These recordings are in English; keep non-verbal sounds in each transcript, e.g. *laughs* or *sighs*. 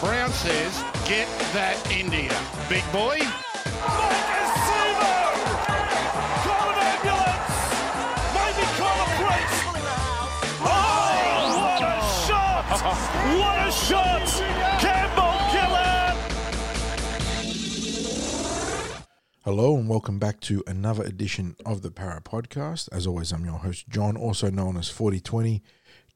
Brown says, get that India. Big boy. What a shot! What a shot! Campbell Gillard! Hello and welcome back to another edition of the Para Podcast. As always, I'm your host John, also known as 4020.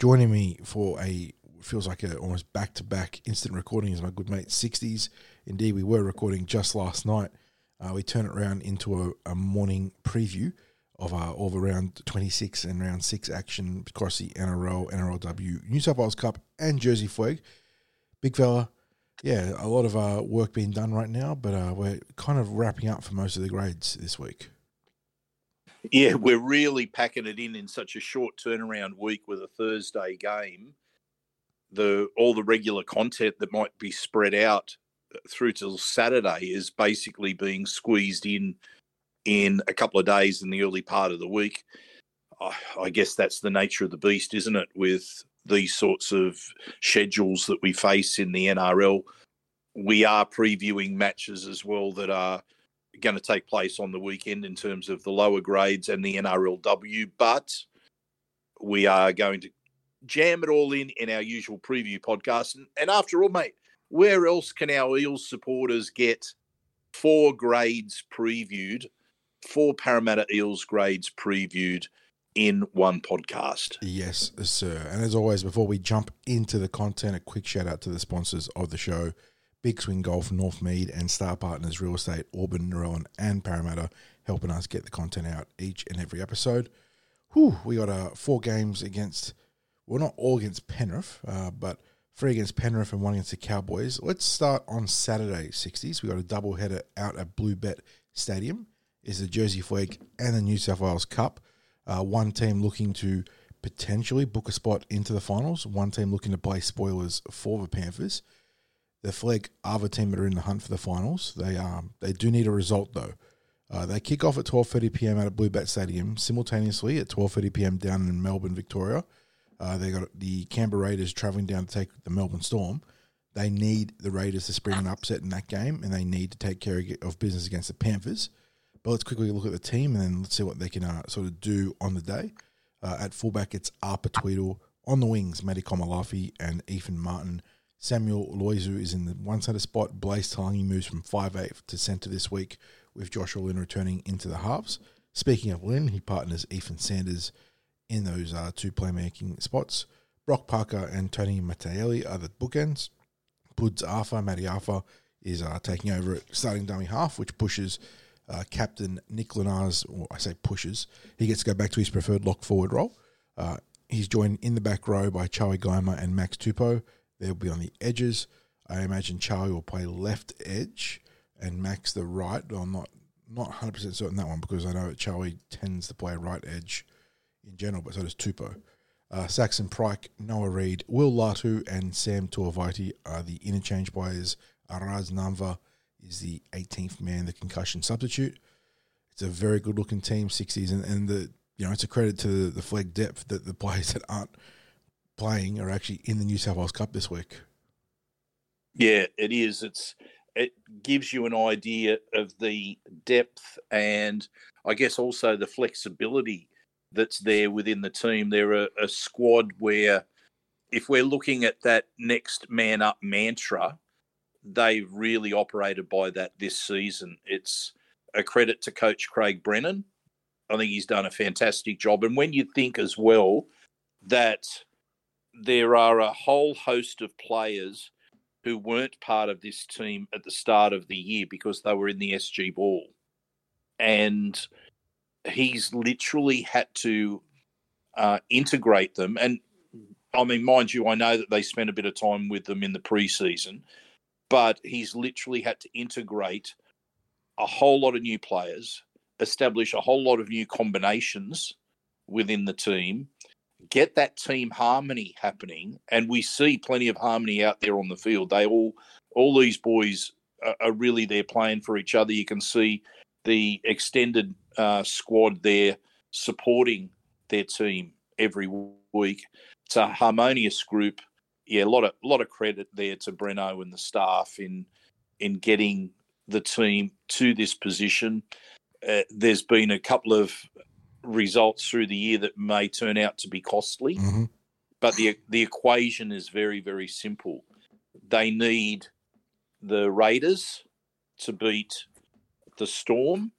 Joining me for a feels like a almost back to back instant recording is my good mate 60s. Indeed, we were recording just last night. Uh, we turn it around into a, a morning preview of uh, all the round 26 and round 6 action across the NRL, NRLW, New South Wales Cup, and Jersey Flegg. Big fella, yeah, a lot of uh, work being done right now, but uh, we're kind of wrapping up for most of the grades this week. Yeah, we're really packing it in in such a short turnaround week with a Thursday game. The all the regular content that might be spread out uh, through till Saturday is basically being squeezed in in a couple of days in the early part of the week. I, I guess that's the nature of the beast, isn't it? With these sorts of schedules that we face in the NRL, we are previewing matches as well that are going to take place on the weekend in terms of the lower grades and the NRLW, but we are going to jam it all in in our usual preview podcast. And, and after all, mate, where else can our Eels supporters get four grades previewed, four Parramatta Eels grades previewed in one podcast? Yes, sir. And as always, before we jump into the content, a quick shout out to the sponsors of the show Big Swing Golf, Northmead, and Starr Partners Real Estate, Auburn, Narellan, and Parramatta, helping us get the content out each and every episode. Whew, we got uh, four games against, well, not all against Penrith, uh, but three against Penrith and one against the Cowboys. Let's start on Saturday, 60s. We got a double header out at BlueBet Stadium. Is the Jersey Flegg and the New South Wales Cup. Uh, one team looking to potentially book a spot into the finals. One team looking to play spoilers for the Panthers. The Flegg the team that are in the hunt for the finals. They um they do need a result though. Uh, they kick off at twelve thirty PM out at BlueBet Stadium simultaneously at twelve thirty PM down in Melbourne, Victoria. Uh, they got the Canberra Raiders travelling down to take the Melbourne Storm. They need the Raiders to spring an upset in that game, and they need to take care of business against the Panthers. But let's quickly look at the team, and then let's see what they can uh, sort of do on the day. Uh, at fullback, it's Arpa Tweedle. On the wings, Matty Komalafi and Ethan Martin. Samuel Loizu is in the one centre spot. Blaize Talagi moves from 5'8 to centre this week, with Joshua Lynn returning into the halves. Speaking of Lynn, he partners Ethan Sanders in those uh, two playmaking spots. Brock Parker and Tony Matteelli are the bookends. Buds Arthur, Matty Arthur, is uh, taking over at starting dummy half, which pushes uh, Captain Nick Lenars, or I say pushes, he gets to go back to his preferred lock forward role. Uh, he's joined in the back row by Charlie Geimer and Max Tupou. They'll be on the edges. I imagine Charlie will play left edge and Max the right. I'm not not 100% certain that one because I know Charlie tends to play right edge in general, but so does Tupou. Uh, Saxon Pryke, Noah Reed, Will Latu, and Sam Tuavaiti are the interchange players. Araz Namva is the 18th man, the concussion substitute. It's a very good looking team, 60s, and, and the you know it's a credit to the, the Flegg depth that the *laughs* players that aren't playing are actually in the New South Wales Cup this week. Yeah, it is. It's it gives you an idea of the depth and I guess also the flexibility that's there within the team. They're a, a squad where if we're looking at that next man up mantra, they've really operated by that this season. It's a credit to Coach Craig Brennan. I think he's done a fantastic job. And when you think as well that there are a whole host of players who weren't part of this team at the start of the year because they were in the SG ball. And he's literally had to uh, integrate them. And I mean, mind you, I know that they spent a bit of time with them in the preseason, but he's literally had to integrate a whole lot of new players, establish a whole lot of new combinations within the team, get that team harmony happening, and we see plenty of harmony out there on the field. They all, all these boys are, are really there playing for each other. You can see the extended uh, squad there supporting their team every week. It's a harmonious group. Yeah, a lot of lot of credit there to Breno and the staff in in getting the team to this position. Uh, there's been a couple of results through the year that may turn out to be costly, Mhm. but the the equation is very very simple. They need the Raiders to beat the Storm,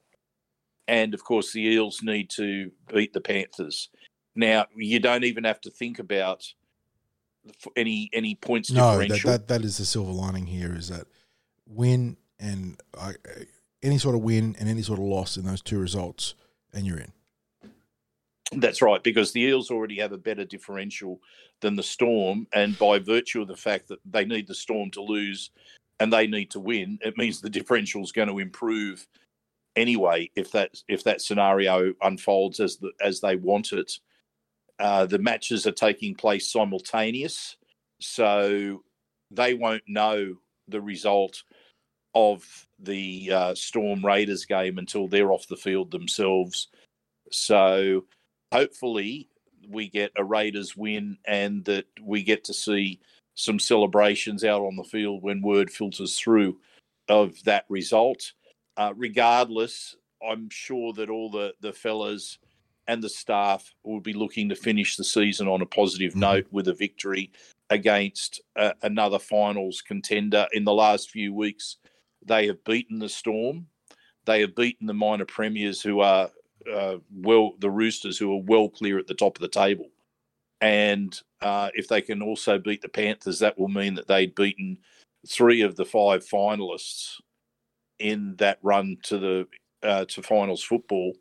and of course the Eels need to beat the Panthers. Now you don't even have to think about any any points No, that, differential. that that is the silver lining here is that win and uh, any sort of win and any sort of loss in those two results, and you're in. That's right, because the Eels already have a better differential than the Storm, and by virtue of the fact that they need the Storm to lose and they need to win, it means the differential is going to improve anyway if that if that scenario unfolds as the, as they want it. Uh, the matches are taking place simultaneous, so they won't know the result of the uh, Storm Raiders game until they're off the field themselves. So hopefully we get a Raiders win and that we get to see some celebrations out on the field when word filters through of that result. Uh, regardless, I'm sure that all the, the fellas and the staff will be looking to finish the season on a positive Mhm. note with a victory against uh, another finals contender. In the last few weeks, they have beaten the Storm. They have beaten the minor premiers who are uh, well, the Roosters who are well clear at the top of the table. And uh, if they can also beat the Panthers, that will mean that they'd beaten three of the five finalists in that run to the uh, to finals football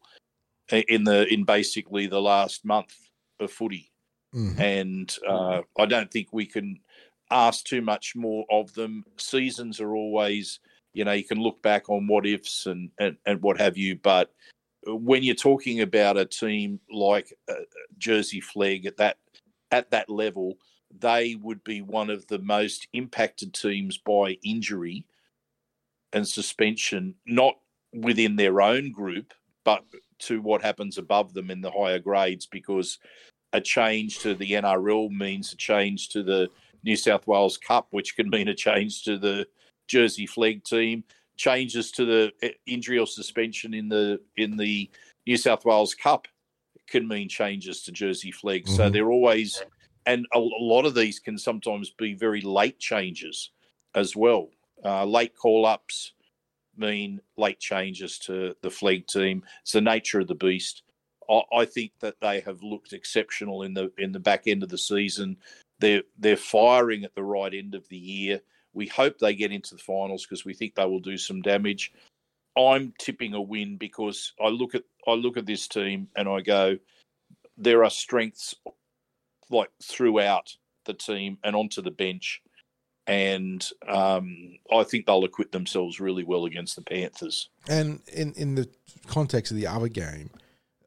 in the in basically the last month of footy Mhm. and uh, I don't think we can ask too much more of them. Seasons are always, you know, you can look back on what ifs and and, and what have you, but when you're talking about a team like uh, Jersey Flegg at that at that level, they would be one of the most impacted teams by injury and suspension, not within their own group, but to what happens above them in the higher grades, because a change to the NRL means a change to the New South Wales Cup, which can mean a change to the Jersey Flegg team. Changes to the eh, injury or suspension in the in the New South Wales Cup can mean changes to Jersey Flegg. So Mhm. they're always, and a, a lot of these can sometimes be very late changes as well. Uh, late call ups mean late changes to the Flegg team. It's the nature of the beast. I, I think that they have looked exceptional in the in the back end of the season. They're they're firing at the right end of the year. We hope they get into the finals because we think they will do some damage. I'm tipping a win because I look at I look at this team and I go, there are strengths like throughout the team and onto the bench, and um, I think they'll acquit themselves really well against the Panthers. And in in the context of the other game,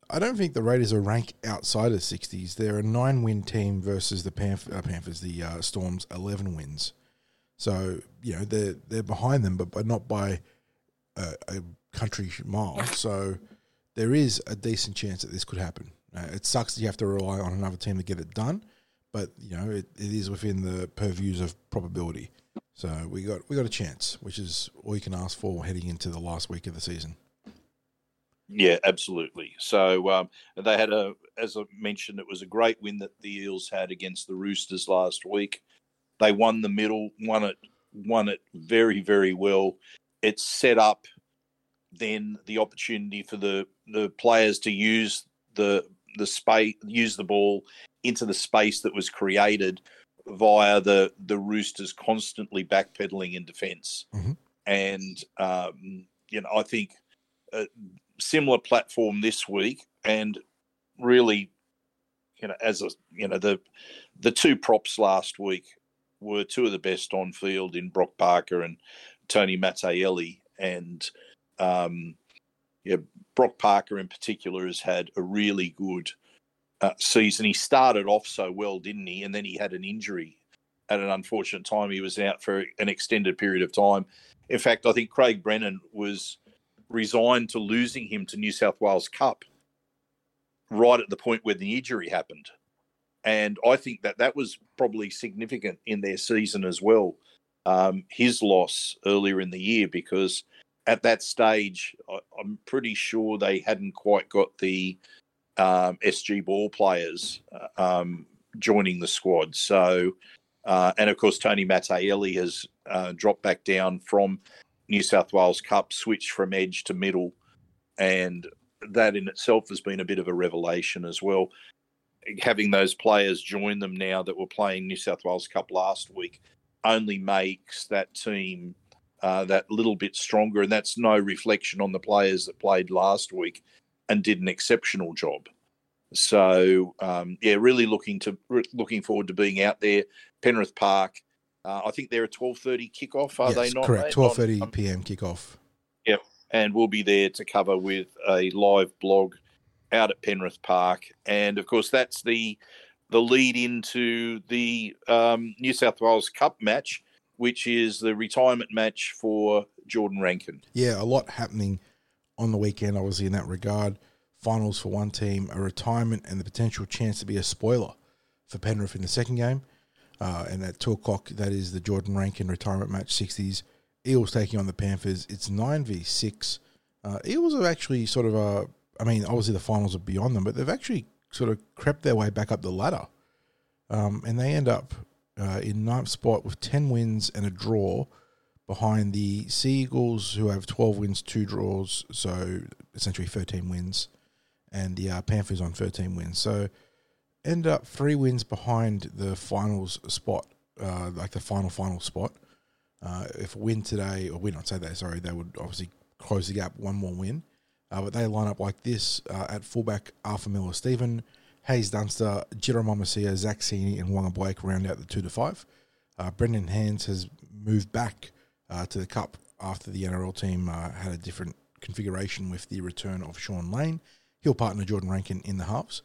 I don't think the Raiders are ranked outside of the sixties. They're a nine win team versus the uh, Panthers, the uh, Storms, eleven wins. So you know they're they're behind them, but but not by a, a country mile. So there is a decent chance that this could happen. Uh, it sucks that you have to rely on another team to get it done, but you know it, it is within the purviews of probability. So we got we got a chance, which is all you can ask for heading into the last week of the season. Yeah, absolutely. So um, they had a, as I mentioned, it was a great win that the Eels had against the Roosters last week. They won the middle, won it, won it very, very well. It set up then the opportunity for the the players to use the the space, use the ball into the space that was created via the the Roosters constantly backpedaling in defence. Mhm. And um, you know, I think. Uh, similar platform this week and really you know as a you know the the two props last week were two of the best on field in Brock Parker and Tony Mattaielli. And um yeah Brock Parker in particular has had a really good uh, season. He started off so well didn't he? And then he had an injury at an unfortunate time. He was out for an extended period of time. In fact I think Craig Brennan was resigned to losing him to New South Wales Cup right at the point where the injury happened. And I think that that was probably significant in their season as well. Um, his loss earlier in the year because at that stage, I, am pretty sure they hadn't quite got the um, SG ball players uh, um, joining the squad. So, uh, and of course, Tony Mattielli has uh, dropped back down from New South Wales Cup, switched from edge to middle, and that in itself has been a bit of a revelation as well. Having those players join them now that were playing New South Wales Cup last week only makes that team uh, that little bit stronger, and that's no reflection on the players that played last week and did an exceptional job. So um, yeah, really looking to looking forward to being out there. Penrith Park. Uh, I think they're a twelve thirty kickoff. Are yes, they not? Correct, twelve thirty p.m. kickoff. Yep, and we'll be there to cover with a live blog out at Penrith Park, and of course that's the the lead into the um, New South Wales Cup match, which is the retirement match for Jordan Rankin. Yeah, a lot happening on the weekend, obviously in that regard. Finals for one team, a retirement, and the potential chance to be a spoiler for Penrith in the second game. Uh, and at two o'clock, that is the Jordan Rankin retirement match, 60s. Eels taking on the Panthers. It's 9v6. Uh, Eels have actually sort of, uh, I mean, obviously the finals are beyond them, but they've actually sort of crept their way back up the ladder. Um, and they end up uh, in ninth spot with 10 wins and a draw behind the Seagulls, who have 12 wins, two draws, so essentially 13 wins, and the uh, Panthers on 13 wins. So end up three wins behind the finals spot, uh, like the final final spot. Uh, if win today, or win on Saturday, sorry, they would obviously close the gap one more win. Uh, but they line up like this uh, at fullback: Arthur Miller-Stephen Haze Dunster, Jirah Momoisea, Zach Sini, and Waqa Blake round out the two to five. Uh, Brendan Hands has moved back uh, to the Cup after the NRL team uh, had a different configuration with the return of Shaun Lane. He'll partner Jordan Rankin in the halves.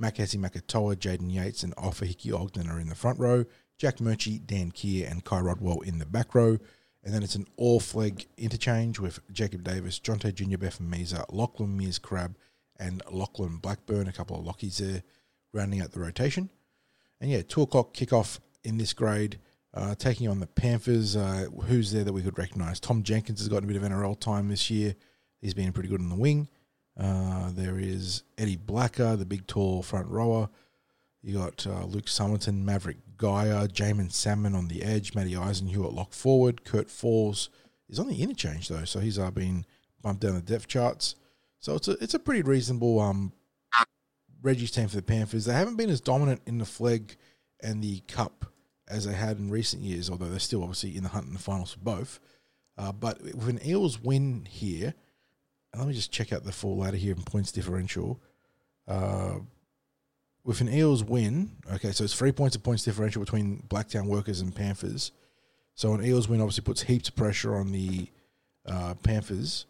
Makahesi Makatoa, Jaden Yates, and Ofahiki Ogden are in the front row. Jack Murchie, Dan Keir, and Kai Rodwell in the back row. And then it's an all Flegg interchange with Jacob Davis, Jonte Jr., Bethan Meza, Lachlan Mears Crab, and Lachlan Blackburn, a couple of Lockies there, rounding out the rotation. And yeah, two o'clock kickoff in this grade, uh, taking on the Panthers. Uh, who's there that we could recognise? Tom Jenkins has gotten a bit of NRL time this year. He's been pretty good in the wing. Uh, there is Eddie Blacker, the big tall front rower. You got uh, Luke Summerton, Maverick Geyer, Jaeman Salmon on the edge, Matty Eisenhuth at lock forward. Kurt Falls is on the interchange though, so he's uh, been bumped down the depth charts. So it's a it's a pretty reasonable um, Reggie's team for the Panthers. They haven't been as dominant in the Flegg and the cup as they had in recent years, although they're still obviously in the hunt in the finals for both. Uh, but with an Eels win here, let me just check out the full ladder here in points differential. Uh, with an Eels win, okay, so it's three points of points differential between Blacktown Workers and Panthers. So an Eels win obviously puts heaps of pressure on the uh, Panthers,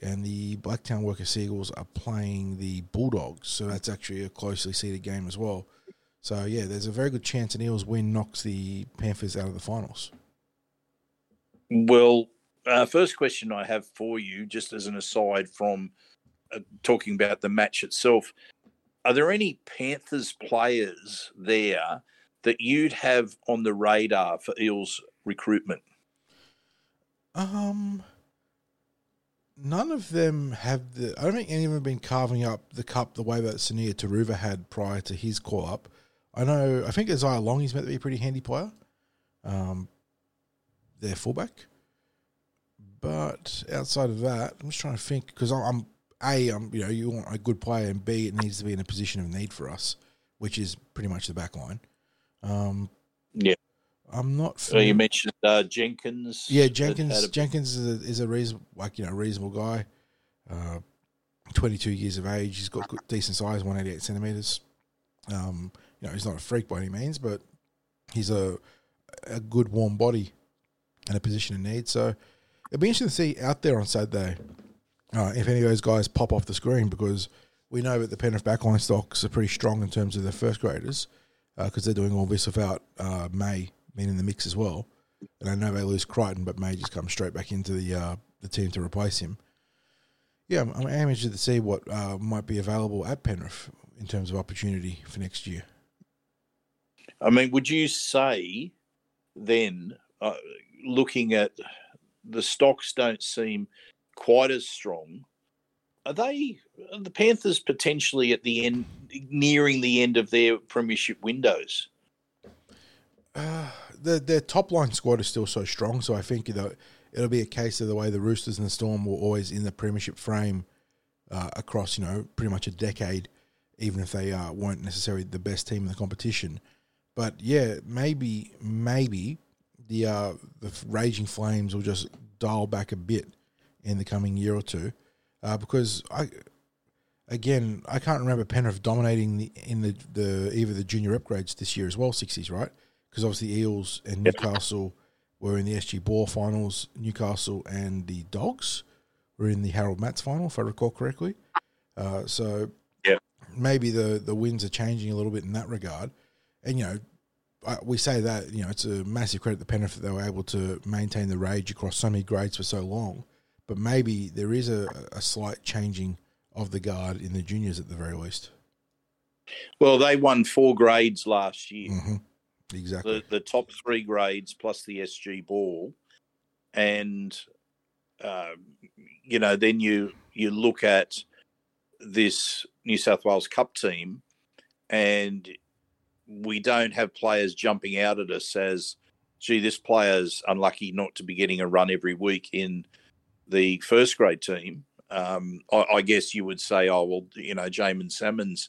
and the Blacktown Worker Seagulls are playing the Bulldogs. So that's actually a closely seeded game as well. So yeah, there's a very good chance an Eels win knocks the Panthers out of the finals. Well, uh, first question I have for you, just as an aside from uh, talking about the match itself, are there any Panthers players there that you'd have on the radar for Eels recruitment? Um, none of them have the. I don't think any of them have been carving up the cup the way that Sunia Turuva had prior to his call up. I know. I think Isaiah Iongi is meant to be a pretty handy player. Um, their fullback. But outside of that, I'm just trying to think because I'm a, um, you know, you want a good player, and B, it needs to be in a position of need for us, which is pretty much the back line. Um, yeah, I'm not. So you mentioned uh, Jenkins. Yeah, Jenkins. A- Jenkins is a, is a reasonable, like you know, reasonable guy. Uh, 22 years of age. He's got good, decent size, 188 centimeters. Um, you know, he's not a freak by any means, but he's a a good warm body and a position of need. So it'd be interesting to see out there on Saturday uh, if any of those guys pop off the screen because we know that the Penrith backline stocks are pretty strong in terms of their first graders because uh, they're doing all this without uh, May being in the mix as well. And I know they lose Crichton, but May just comes straight back into the uh, the team to replace him. Yeah, I'm, I'm interested to see what uh, might be available at Penrith in terms of opportunity for next year. I mean, would you say then, uh, looking at the stocks don't seem quite as strong, are they are the Panthers potentially at the end, nearing the end of their premiership windows? Uh, the, their top line squad is still so strong, so I think you know, it'll be a case of the way the Roosters and the Storm were always in the premiership frame uh, across, you know, pretty much a decade, even if they uh, weren't necessarily the best team in the competition. But yeah, maybe maybe the uh, the raging flames will just dial back a bit in the coming year or two, uh, because I again I can't remember Penrith dominating the in the, the either the junior upgrades this year as well, sixties right? Because obviously Eels and Newcastle were in the SG Ball finals. Newcastle and the Dogs were in the Harold Matthews final, if I recall correctly. Uh, so yeah, maybe the the winds are changing a little bit in that regard. And you know, we say that you know it's a massive credit to Penrith that they were able to maintain the rage across so many grades for so long. But maybe there is a, a slight changing of the guard in the juniors at the very least. Well, they won four grades last year. Mm-hmm. Exactly. The, the top three grades plus the SG ball, and uh, you know then you you look at this New South Wales Cup team, and we don't have players jumping out at us as, gee, this player's unlucky not to be getting a run every week in the first grade team. Um, I, I, guess you would say, oh well, you know, Jaeman Salmons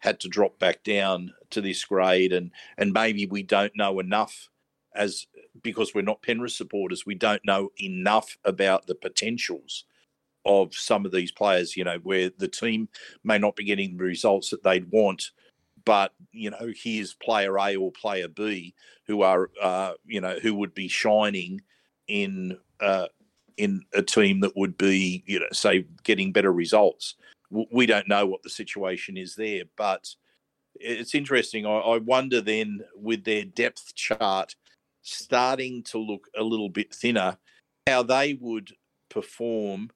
had to drop back down to this grade, and and maybe we don't know enough as because we're not Penrith supporters, we don't know enough about the potentials of some of these players. You know, where the team may not be getting the results that they'd want, but you know, here's player A or player B who are, uh, you know, who would be shining in uh, in a team that would be, you know, say getting better results. We don't know what the situation is there, but it's interesting. I, I wonder then with their depth chart starting to look a little bit thinner, how they would perform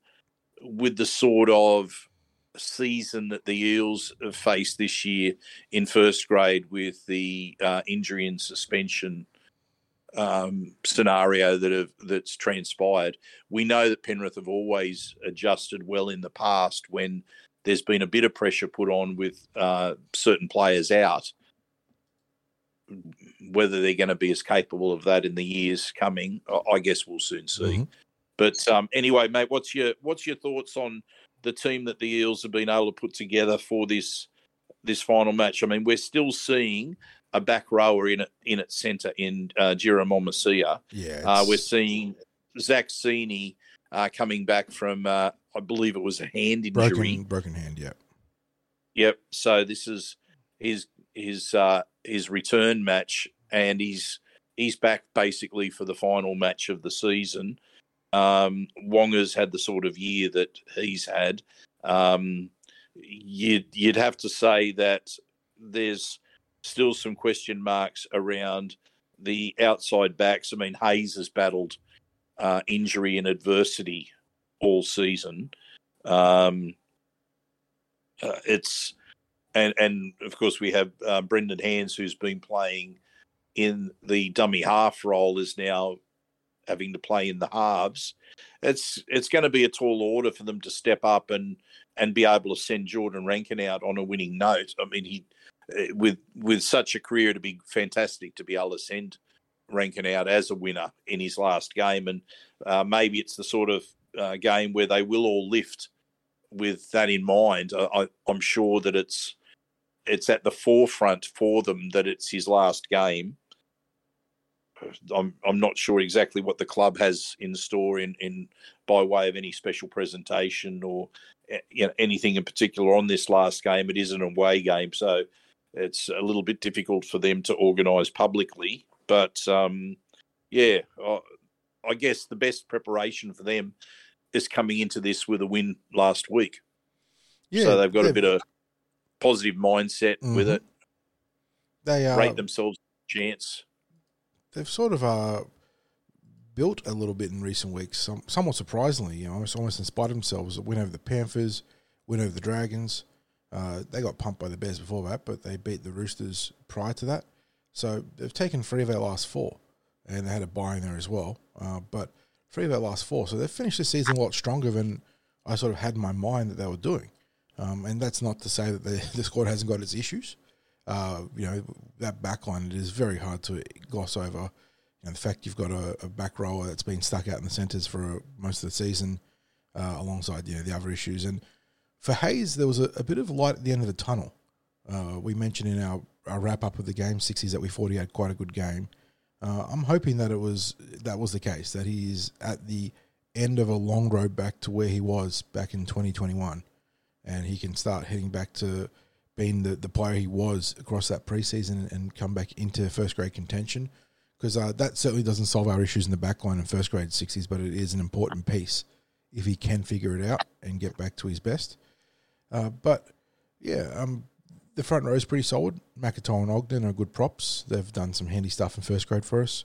with the sort of season that the Eels have faced this year in first grade with the uh, injury and suspension um, scenario that have that's transpired. We know that Penrith have always adjusted well in the past when there's been a bit of pressure put on with uh, certain players out. Whether they're going to be as capable of that in the years coming, I guess we'll soon see. Mm-hmm. But um, anyway, mate, what's your what's your thoughts on the team that the Eels have been able to put together for this this final match. I mean, we're still seeing a back rower in it in its centre in uh, Momoisea. Yeah, uh, we're seeing Zach Sini uh, coming back from uh, I believe it was a hand injury, broken, broken hand. Yeah. Yep. So this is his his uh, his return match, and he's he's back basically for the final match of the season. Um, Waqa's had the sort of year that he's had. Um, you'd, you'd have to say that there's still some question marks around the outside backs. I mean, Haze has battled uh, injury and adversity all season. Um, uh, it's and and of course we have uh, Brendan Hands who's been playing in the dummy half role is now having to play in the halves, it's it's going to be a tall order for them to step up and and be able to send Jordan Rankin out on a winning note. I mean, he with with such a career to be fantastic to be able to send Rankin out as a winner in his last game, and uh, maybe it's the sort of uh, game where they will all lift with that in mind. I, I'm sure that it's it's at the forefront for them that it's his last game I'm I'm not sure exactly what the club has in store in, in by way of any special presentation or eh, you know, anything in particular on this last game. It is an away game, so it's a little bit difficult for them to organise publicly. But um, yeah, I, I guess the best preparation for them is coming into this with a win last week. Yeah, so they've got a bit of positive mindset mm-hmm. with it. They uh, rate themselves chance they've sort of uh, built a little bit in recent weeks, some, somewhat surprisingly. You know, almost, almost in spite of themselves. Win over the Panthers, win over the Dragons. Uh, they got pumped by the Bears before that, but they beat the Roosters prior to that. So they've taken three of their last four, and they had a buy in there as well. Uh, but three of their last four, so they've finished the season a lot stronger than I sort of had in my mind that they were doing. Um, and that's not to say that *laughs* the, squad hasn't got its issues. Uh, you know, that backline, it is very hard to gloss over. You know, the fact you've got a, a back rower that's been stuck out in the centres for most of the season, uh, alongside you know the other issues. And for Haze, there was a, a, bit of light at the end of the tunnel. Uh, we mentioned in our, our wrap up of the game sixties that we thought he had quite a good game. Uh, I'm hoping that it was that was the case that he's at the end of a long road back to where he was back in 2021, and he can start heading back to being the, the player he was across that preseason and come back into first grade contention. Because uh, that certainly doesn't solve our issues in the backline in first grade 60s, but it is an important piece if he can figure it out and get back to his best. Uh, but yeah, um, the front row is pretty solid. McIntyre and Ogden are good props. They've done some handy stuff in first grade for us.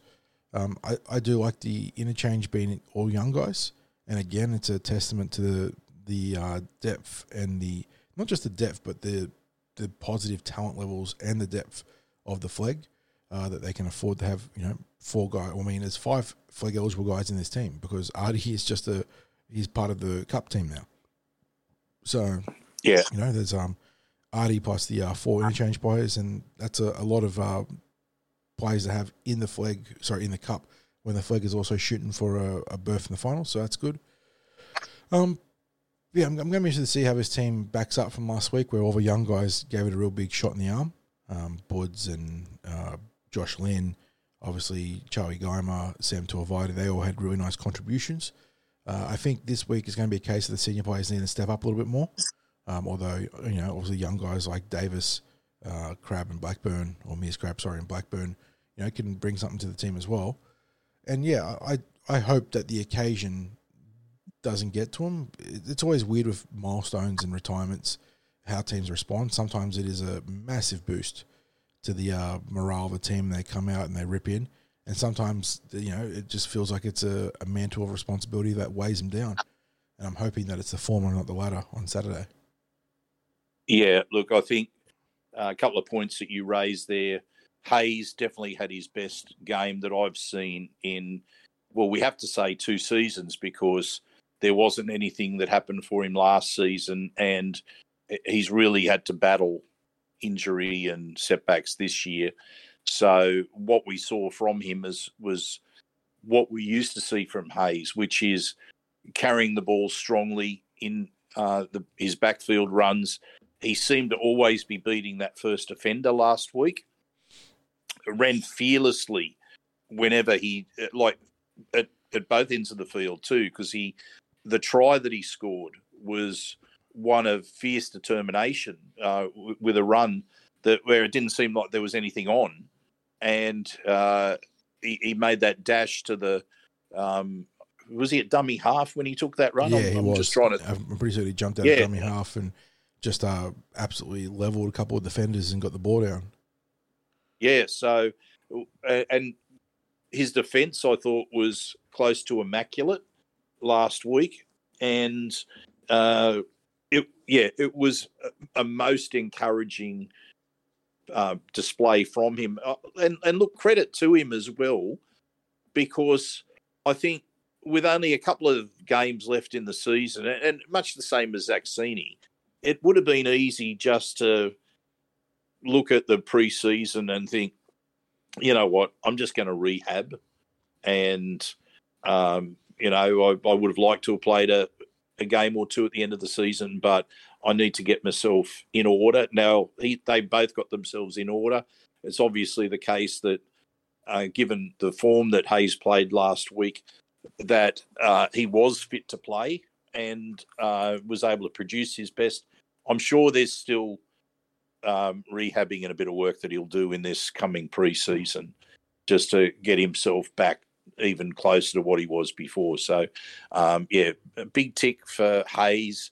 Um, I, I do like the interchange being all young guys, and again, it's a testament to the the uh, depth and the not just the depth, but the the positive talent levels and the depth of the Flegg uh, that they can afford to have. You know, four guys. I mean, there's five Flegg eligible guys in this team because Artie is just a he's part of the cup team now. So yeah, you know, there's um Artie plus the uh, four interchange players, and that's a, a lot of uh, players to have in the Flegg. Sorry, in the cup when the Flegg is also shooting for a, a berth in the final. So that's good. Um, yeah, I'm, I'm going to be interested to see how his team backs up from last week, where all the young guys gave it a real big shot in the arm. Um, Buds and uh, Josh Lynn, obviously Charlie Geimer, Sam Tuivasa, they all had really nice contributions. Uh, I think this week is going to be a case of the senior players need to step up a little bit more. Um, although you know, obviously, young guys like Davis, uh, Crab, and Blackburn, or Mears Crab, sorry, and Blackburn, you know, can bring something to the team as well. And yeah, I I hope that the occasion doesn't get to them. It's always weird with milestones and retirements how teams respond. Sometimes it is a massive boost to the uh, morale of the team. They come out and they rip in and sometimes you know it just feels like it's a, a mantle of responsibility that weighs them down. And I'm hoping that it's the former, not the latter, on Saturday. Yeah, look, I think uh, a couple of points that you raised there. Haze definitely had his best game that I've seen in, well, we have to say two seasons because there wasn't anything that happened for him last season, and he's really had to battle injury and setbacks this year. So what we saw from him is, was what we used to see from Haze, which is carrying the ball strongly in uh, the, his backfield runs. He seemed to always be beating that first offender last week. Ran fearlessly whenever he like at, at both ends of the field too, because he the try that he scored was one of fierce determination uh, w- with a run that where it didn't seem like there was anything on, and uh, he, he, made that dash to the. Um, was he at dummy half when he took that run? Yeah, I'm, he I'm was. Just trying to. I'm pretty sure he jumped out yeah. dummy half and just uh, absolutely leveled a couple of defenders and got the ball down. Yeah. So, and his defence, I thought, was close to immaculate last week, and uh, it yeah, it was a, most encouraging uh, display from him. Uh, and, and look, credit to him as well, because I think with only a couple of games left in the season, and much the same as Zach Sini, it would have been easy just to look at the preseason and think, you know what, I'm just going to rehab. And, um, you know, I, I, would have liked to have played a, a game or two at the end of the season, but I need to get myself in order. Now, he, they both got themselves in order. It's obviously the case that, uh, given the form that Haze played last week, that uh, he was fit to play and uh, was able to produce his best. I'm sure there's still um, rehabbing and a bit of work that he'll do in this coming preseason just to get himself back even closer to what he was before. So, um, yeah, a big tick for Haze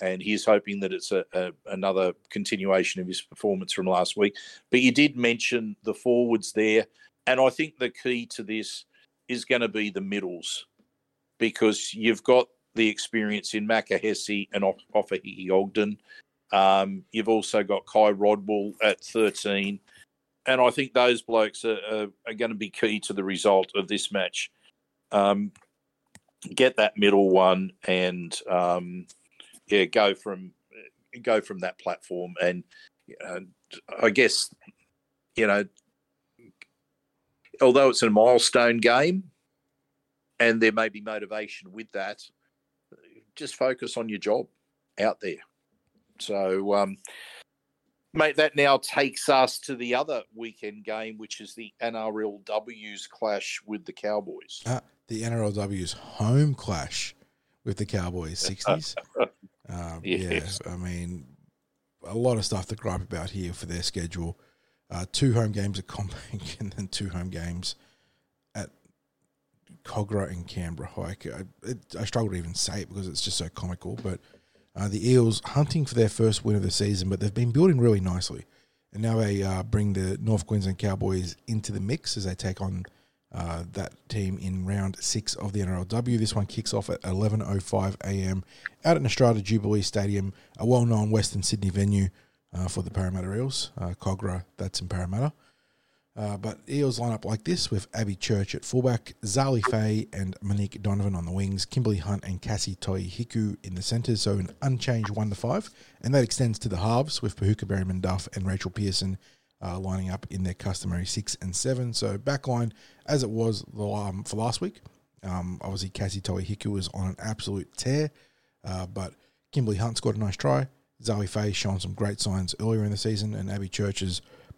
and he's hoping that it's a, a, another continuation of his performance from last week. But you did mention the forwards there, and I think the key to this is going to be the middles because you've got the experience in Makahesi and off Ofahiki Ogden. Um, you've also got Kai Rodwell at 13. and I think those blokes are, are, are, going to be key to the result of this match. Um, get that middle one and um, yeah, go from go from that platform. And uh, I guess you know, although it's a milestone game, and there may be motivation with that, just focus on your job out there. So, um, mate, that now takes us to the other weekend game, which is the NRLW's clash with the Cowboys. Uh, the NRLW's home clash with the Cowboys, 60s. *laughs* um, yes. Yeah, I mean, a lot of stuff to gripe about here for their schedule. Uh, two home games at CommBank *laughs* and then two home games Kogarah and Canberra. Like, I, it, I struggle to even say it because it's just so comical, but – uh, the Eels hunting for their first win of the season, but they've been building really nicely. And now they uh, bring the North Queensland Cowboys into the mix as they take on uh, that team in round six of the NRLW. This one kicks off at 11.05 a.m. out at Netstrata Jubilee Stadium, a well-known Western Sydney venue uh, for the Parramatta Eels. Uh, Kogarah, that's in Parramatta. Uh, but Eels line up like this with Abby Church at fullback, Zali Fay and Monique Donovan on the wings, Kimberly Hunt and Cassie Toi Hiku in the centres, so an unchanged 1 to 5. And that extends to the halves with Pahuka Berryman Duff and Rachel Pearson uh, lining up in their customary 6 and 7. So backline as it was um, for last week. Um, obviously, Cassie Toi Hiku was on an absolute tear, uh, but Kimberly Hunt scored a nice try. Zoe Fay showing some great signs earlier in the season, and Abby Church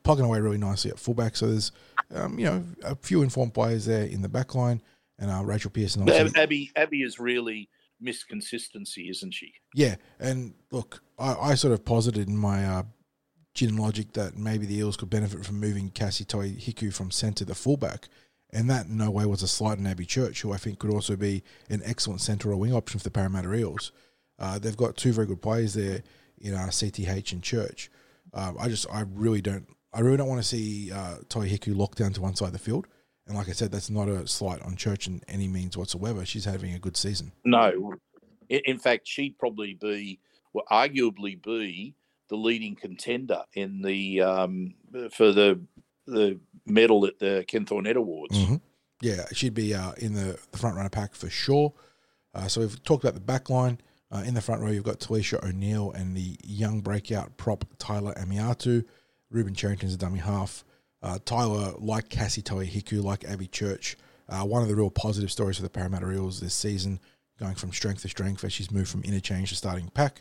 plugging away really nicely at fullback. So there's, um, you know, a few informed players there in the back line. And uh, Rachel Pearson. Abby, Abby is really missed consistency, isn't she? Yeah. And look, I, I sort of posited in my uh, gin logic that maybe the Eels could benefit from moving Cassie Toi Hiku from centre to fullback. And that in no way was a slight on Abby Church, who I think could also be an excellent centre or wing option for the Parramatta Eels. Uh, they've got two very good players there in uh, CTH and Church. Um, I just, I really don't I really don't want to see uh, Toi Hiku locked down to one side of the field. And like I said, that's not a slight on Church in any means whatsoever. She's having a good season. No, in fact, she'd probably be, well, arguably be the leading contender in the um, for the the medal at the Ken Thornett Awards. Mm-hmm. Yeah, she'd be uh, in the, the front runner pack for sure. Uh, so we've talked about the back line. Uh, in the front row, you've got Talisha O'Neill and the young breakout prop Tyler Amiatu. Ruben Cherrington's a dummy half. Uh, Tyler, like Cassie Toi Hiku, like Abby Church, uh, one of the real positive stories for the Parramatta Eels this season, going from strength to strength as she's moved from interchange to starting pack.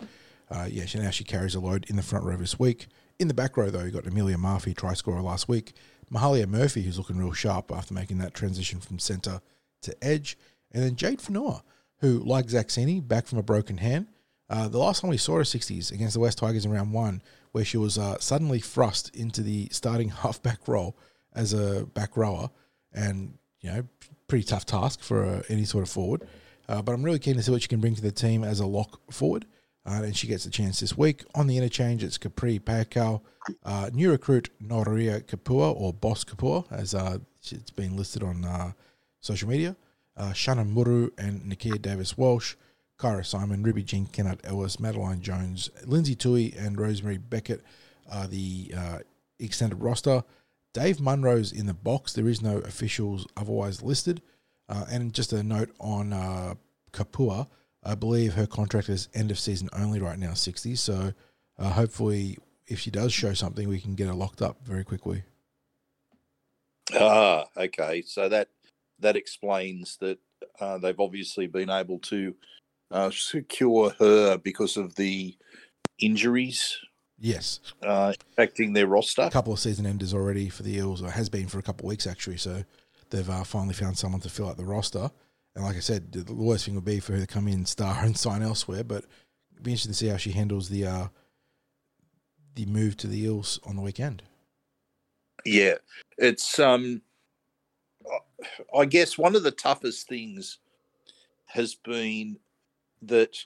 Uh, yeah, she, now she carries a load in the front row this week. In the back row, though, you got Amelia Murphy, try scorer last week. Mahalia Murphy, who's looking real sharp after making that transition from centre to edge. And then Jade Fanua, who, like Zach Sini, back from a broken hand. Uh, the last time we saw her 60s against the West Tigers in round one, where she was uh, suddenly thrust into the starting *laughs* halfback role as a back rower, and you know, pretty tough task for uh, any sort of forward. Uh, but I'm really keen to see what she can bring to the team as a lock forward. Uh, and she gets a chance this week. On the interchange, it's Capri Paikau, uh, new recruit Noria Kapua, or Boss Kapua, as uh, it's been listed on uh, social media. Uh, Shannon Muru and Nakia Davis Welsh. Kyra Simon, Ruby Jean Kennard Ellis, Madeline Jones, Lindsay Tui, and Rosemary Beckett are the uh, extended roster. Dave Munro's in the box. There is no officials otherwise listed. Uh, and just a note on uh, Kapua, I believe her contract is end of season only right now, 60. So uh, hopefully, if she does show something, we can get her locked up very quickly. Ah, okay. So that that explains that uh, they've obviously been able to uh, secure her because of the injuries. Yes, uh, affecting their roster. A couple of season enders already for the Eels, or has been for a couple of weeks actually. So they've uh, finally found someone to fill out the roster. And like I said, the worst thing would be for her to come in, star, *laughs* and sign elsewhere. But it'd be interesting to see how she handles the uh, the move to the Eels on the weekend. Yeah, it's um, I guess one of the toughest things has been that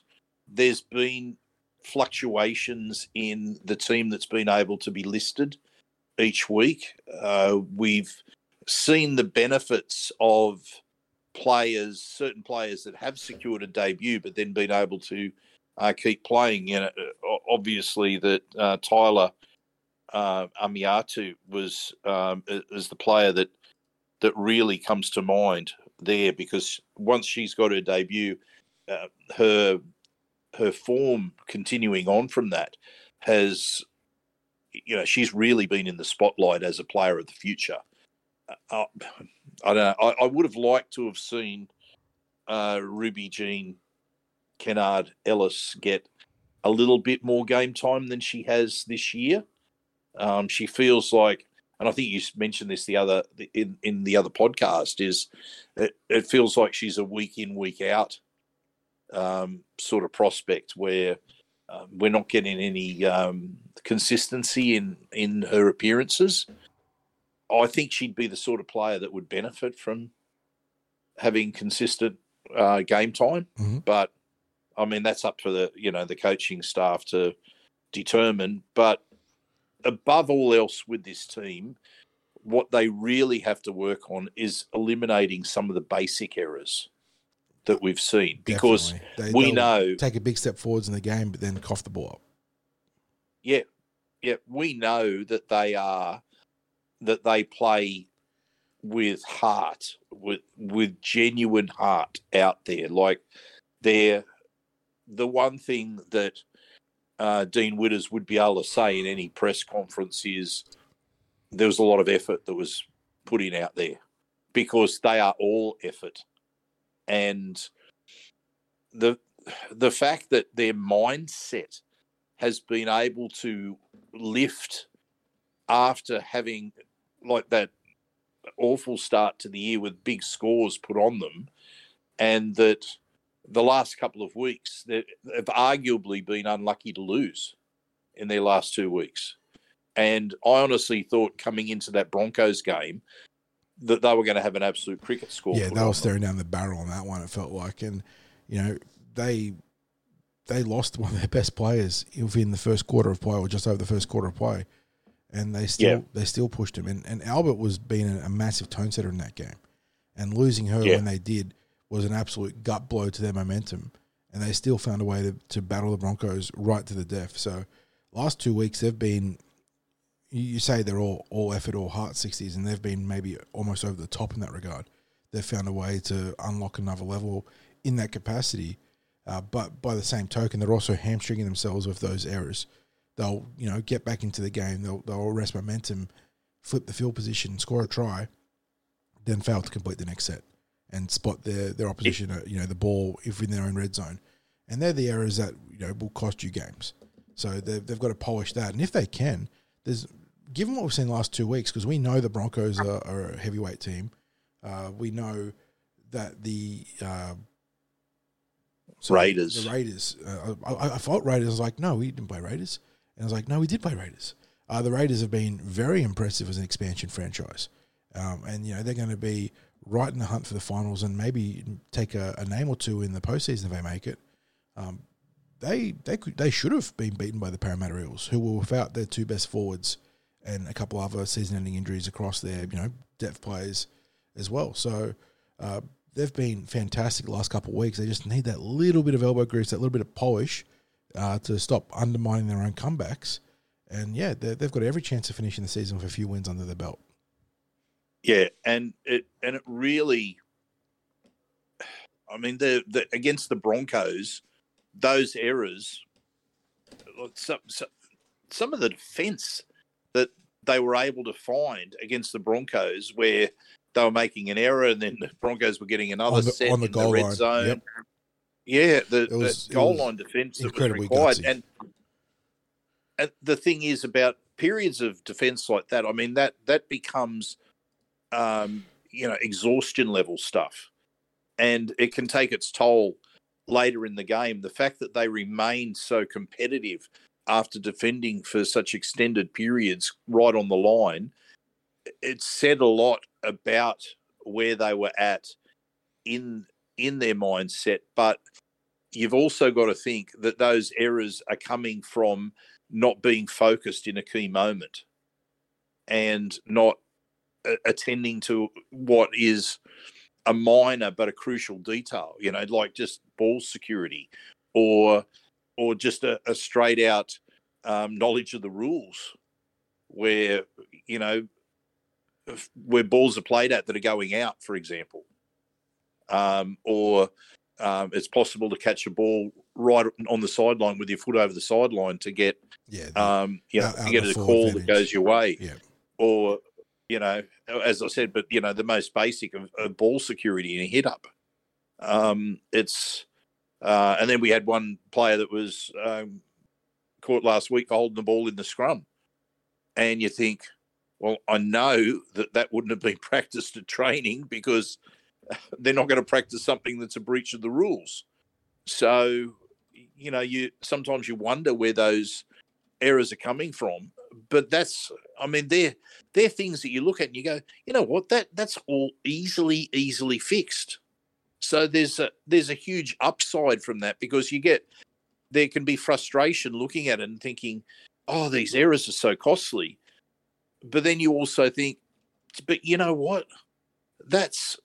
there's been fluctuations in the team that's been able to be listed each week. Uh, we've seen the benefits of players, certain players that have secured a debut, but then been able to uh, keep playing. You know, obviously that uh, Tyler uh, Amiatu was um, is the player that that really comes to mind there because once she's got her debut, uh, her her form continuing on from that has you know she's really been in the spotlight as a player of the future. Uh, I don't know. I, I, would have liked to have seen uh, Ruby Jean Kennard Ellis get a little bit more game time than she has this year. Um, she feels like, and I think you mentioned this the other in in the other podcast, is it, it feels like she's a week in week out um, sort of prospect where um, we're not getting any um, consistency in in her appearances. I think she'd be the sort of player that would benefit from having consistent uh, game time. Mhm. But I mean, that's up for the you know the coaching staff to determine. But above all else, with this team, what they really have to work on is eliminating some of the basic errors that we've seen because They- we know take a big step forwards in the game, but then cough the ball up. yeah, yeah, we know that they are that they play with heart, with with genuine heart out there. Like they're the one thing that uh, Dean Widders would be able to say in any press conference is there was a lot of effort that was put in out there because they are all effort, and the the fact that their mindset has been able to lift after having like that awful start to the year with big scores put on them, and that the last couple of weeks they- they've arguably been unlucky to lose in their last two weeks. And I honestly thought coming into that Broncos game that they were going to have an absolute cricket score. Yeah, they were staring down the barrel on that one. It felt like, and you know, they they lost one of their best players within the first quarter of play, or just over the first quarter of play, and they still Yeah. they still pushed him. And, and Albert was being a, massive tone setter in that game, and losing her Yeah. when they did was an absolute gut blow to their momentum. And they still found a way to, to battle the Broncos right to the death. So, last two weeks they've been you say they're all all effort, all heart sixties, and they've been maybe almost over the top in that regard. They've found a way to unlock another level in that capacity, uh, but by the same token, they're also hamstringing themselves with those errors. They'll you know get back into the game. They'll they'll arrest momentum, flip the field position, score a try, then fail to complete the next set and spot their their opposition. At, you know the ball if in their own red zone, and they're the errors that you know will cost you games. So they've, they've got to polish that, and if they can, there's given what we've seen the last two weeks, because we know the Broncos are, are a heavyweight team. Uh, we know that the uh, Raiders. the Raiders. Uh, I, I thought Raiders. I was like, no, we didn't play Raiders, and I was like, no, we did play Raiders. Uh, the Raiders have been very impressive as an expansion franchise, um, and you know they're going to be right in the hunt for the finals, and maybe take a, a name or two in the postseason if they make it. Um, they they could they should have been beaten by the Parramatta Eels, who were without their two best forwards and a couple other season-ending injuries across their you know depth players as well. So uh, they've been fantastic the last couple of weeks. They just need that little bit of elbow grease, that little bit of polish uh, to stop undermining their own comebacks. And yeah, they- they've got every chance of finishing the season with a few wins under their belt. Yeah, and it and it really, I mean, the, the against the Broncos, those errors, some some, some of the defence that they were able to find against the Broncos, where they were making an error and then the Broncos were getting another On the- set on the in goal the red line, zone. yep. Yeah, the, was- the goal line defence that was required, gutsy. and and the thing is about periods of defence like that. I mean that that becomes, um, you know, exhaustion level stuff, and it can take its toll later in the game. The fact that they remained so competitive after defending for such extended periods, right on the line, it said a lot about where they were at in in their mindset. But you've also got to think that those errors are coming from not being focused in a key moment and not attending to what is a minor but a crucial detail you know like just ball security or or just a, a straight out um, knowledge of the rules where you know where balls are played at that are going out, for example, um, or um, it's possible to catch a ball right on the sideline with your foot over the sideline to get, Yeah, um, you know, to get a call that goes your way, yeah, or you know, as I said, but you know, the most basic of, of ball security in a hit up. Um, it's uh, and then we had one player that was um, caught last week for holding the ball in the scrum, and you think, well, I know that that wouldn't have been *laughs* practiced at training because *laughs* they're not going to practice something that's a breach of the rules. So, you know, you sometimes you wonder where those errors are coming from. But that's, I mean, they're they're things that you look at and you go, you know what, that that's all easily easily fixed. So there's a there's a huge upside from that because you get there can be frustration looking at it and thinking, oh, these errors are so costly. But then you also think, but you know what? That's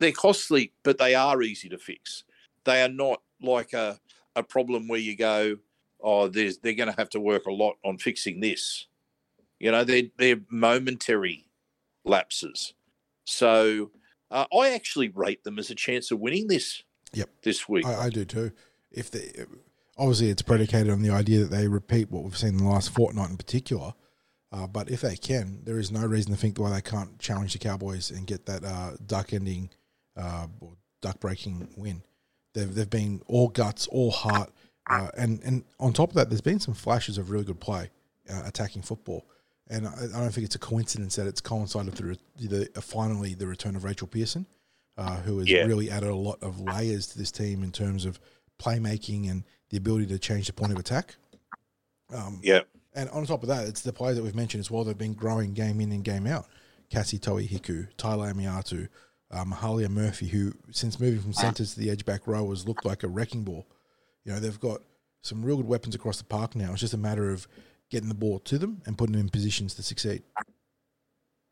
they're costly, but they are easy to fix. They are not like a, a problem where you go, oh, there's, they're going to have to work a lot on fixing this. You know, they're, they're momentary lapses. So uh, I actually rate them as a chance of winning this. Yep. This week. I, I do too. If they obviously it's predicated on the idea that they repeat what we've seen in the last fortnight in particular. Uh, but if they can, there is no reason to think why they can't challenge the Cowboys and get that uh, duck ending uh, or duck breaking win. They've they've been all guts, all heart, uh, and and on top of that, there's been some flashes of really good play, uh, attacking football. And I, I don't think it's a coincidence that it's coincided with the, the uh, finally the return of Rachel Pearson, uh, who has Yeah. really added a lot of layers to this team in terms of playmaking and the ability to change the point of attack. Um, yeah. and on top of that, it's the players that we've mentioned as well They've been growing game in and game out. Cassie Toi Hiku, Tyler Amiatu, uh, Mahalia Murphy, who since moving from centres to the edge back row has looked like a wrecking ball. You know, they've got some real good weapons across the park now. It's just a matter of getting the ball to them and putting them in positions to succeed.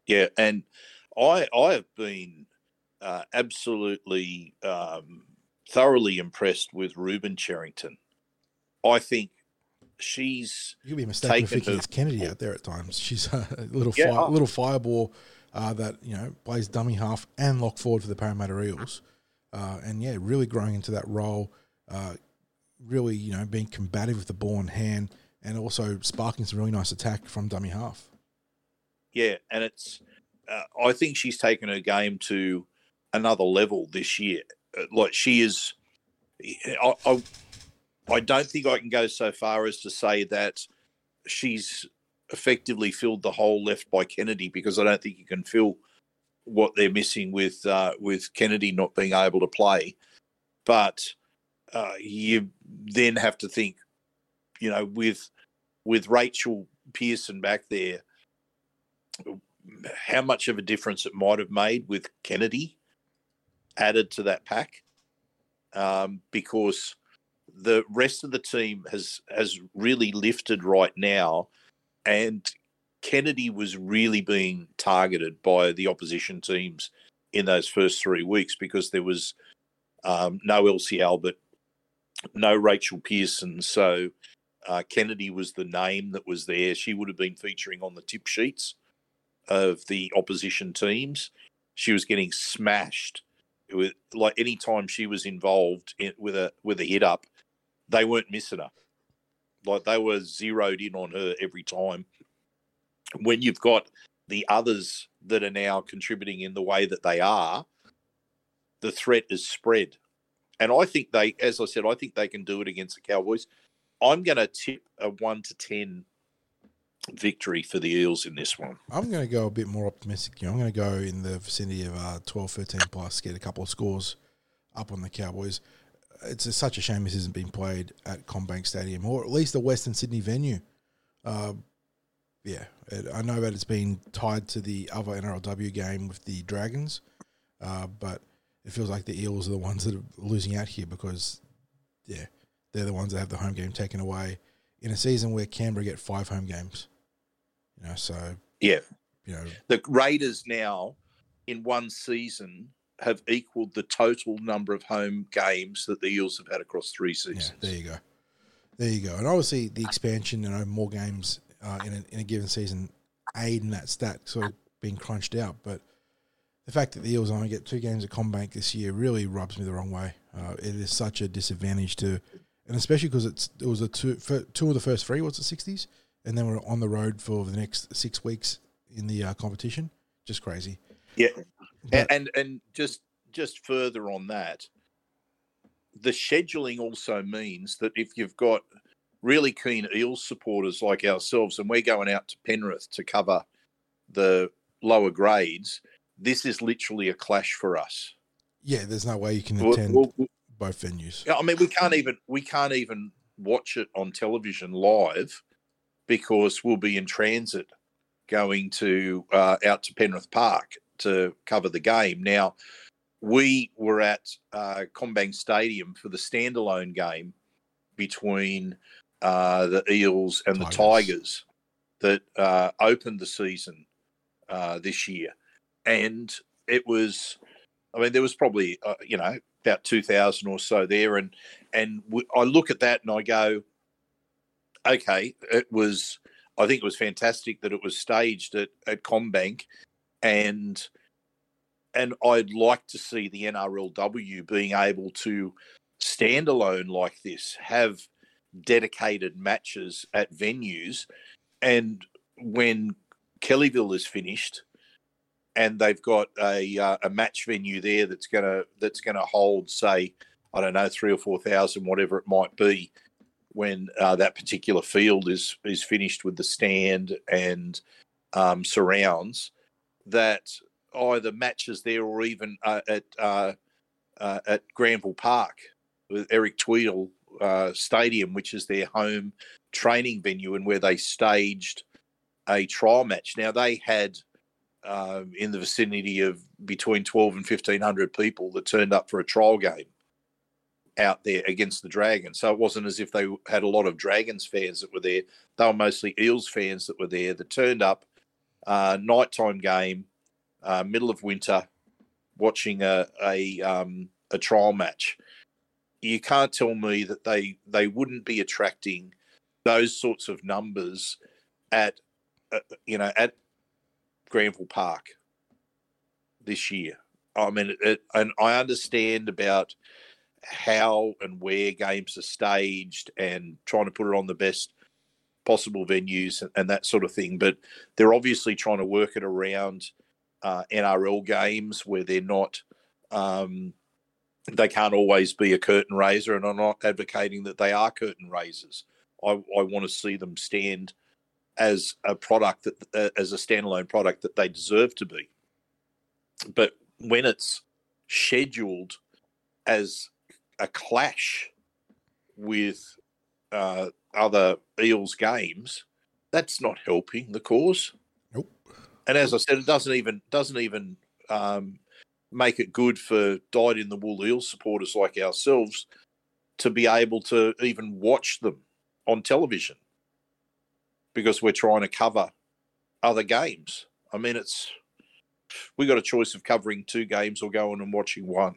Yeah, and I I have been uh, absolutely um, thoroughly impressed with Rueben Cherrington. I think she's You could be mistaken for it's Kennedy out there at times. *laughs* She's a little Yeah, fire, little fireball uh, that you know plays dummy half and lock forward for the Parramatta Eels, uh, and yeah, really growing into that role. Uh, really, you know, being combative with the ball in hand, and also sparking some really nice attack from dummy half. yeah, and it's uh, I think she's taken her game to another level this year. Uh, Like she is, I, I I don't think I can go so far as to say that she's effectively filled the hole left by Kennedy because I don't think you can fill what they're missing with uh, with Kennedy not being able to play. But uh, you then have to think, you know, with with Rachel Pearson back there, how much of a difference it might have made with Kennedy added to that pack, um, because the rest of the team has has really lifted right now, and Kennedy was really being targeted by the opposition teams in those first three weeks because there was um, no Elsie Albert, no Rachel Pearson, so uh, Kennedy was the name that was there. She would have been featuring on the tip sheets of the opposition teams. She was getting smashed like any time she was involved in, with a with a hit up, they weren't missing her. Like they were zeroed in on her every time. When you've got the others that are now contributing in the way that they are, the threat is spread. And I think they, as I said, I think they can do it against the Cowboys. I'm going to tip a one to ten victory for the Eels in this one. I'm going to go a bit more optimistic. I'm going to go in the vicinity of uh, 12, 13 plus, get a couple of scores up on the Cowboys. It's a, such a shame this isn't being played at CommBank Stadium or at least the Western Sydney venue. Uh, yeah, it, I know that it's been tied to the other NRLW game with the Dragons, uh, but it feels like the Eels are the ones that are losing out here because, yeah, they're the ones that have the home game taken away in a season where Canberra get five home games. You know, so Yeah, you know, the Raiders now in one season have equaled the total number of home games that the Eels have had across three yeah, seasons. there you go, there you go. And obviously, the expansion, you know, more games uh, in a, in a given season aid in that stat sort of being crunched out. But the fact that the Eels only get two games at CommBank this year really rubs me the wrong way. Uh, it is such a disadvantage to, and especially because it's it was a two two of the first three. was the sixties? And then we're on the road for the next six weeks in the uh, competition. Just crazy. Yeah, But- and and just just further on that, the scheduling also means that if you've got really keen Eels supporters like ourselves, and we're going out to Penrith to cover the lower grades, this is literally a clash for us. Yeah, there's no way you can We'll- attend we'll- both venues. Yeah, I mean, we can't even we can't even watch it on television live because we'll be in transit going to uh, out to Penrith Park to cover the game. Now, we were at uh, CommBank Stadium for the standalone game between uh, the Eels and the Tigers. Tigers that uh, opened the season uh, this year, and it was. I mean, there was probably uh, you know about two thousand or so there, and and I look at that and I go, okay, it was. I think it was fantastic that it was staged at at CommBank, and and I'd like to see the NRLW being able to stand alone like this, have dedicated matches at venues, and when Kellyville is finished, and they've got a uh, a match venue there that's gonna that's gonna hold, say, I don't know, three or four thousand, whatever it might be, when uh, that particular field is is finished with the stand and um, surrounds, that either matches there or even uh, at uh, uh, at Granville Park with Eric Tweedale uh, Stadium, which is their home training venue and where they staged a trial match. Now they had um, in the vicinity of between 12 and 1500 people that turned up for a trial game out there against the Dragons. So it wasn't as if they had a lot of Dragons fans that were there. They were mostly Eels fans that were there that turned up, uh, nighttime game, uh, middle of winter, watching a a, um, a trial match. You can't tell me that they they wouldn't be attracting those sorts of numbers at uh, you know at Granville Park this year. I mean, it, and I understand about how and where games are staged and trying to put it on the best possible venues and, and that sort of thing. But they're obviously trying to work it around uh, NRL games where they're not. Um, they can't always be a curtain raiser, and I'm not advocating that they are curtain raisers. I, I want to see them stand as a product that uh, as a standalone product that they deserve to be. But when it's scheduled as a clash with uh, other Eels games, that's not helping the cause. Nope. And as I said, it doesn't even doesn't even um, make it good for dyed in the wool Eels supporters like ourselves to be able to even watch them on television because we're trying to cover other games. I mean, it's we got a choice of covering two games or going and watching one.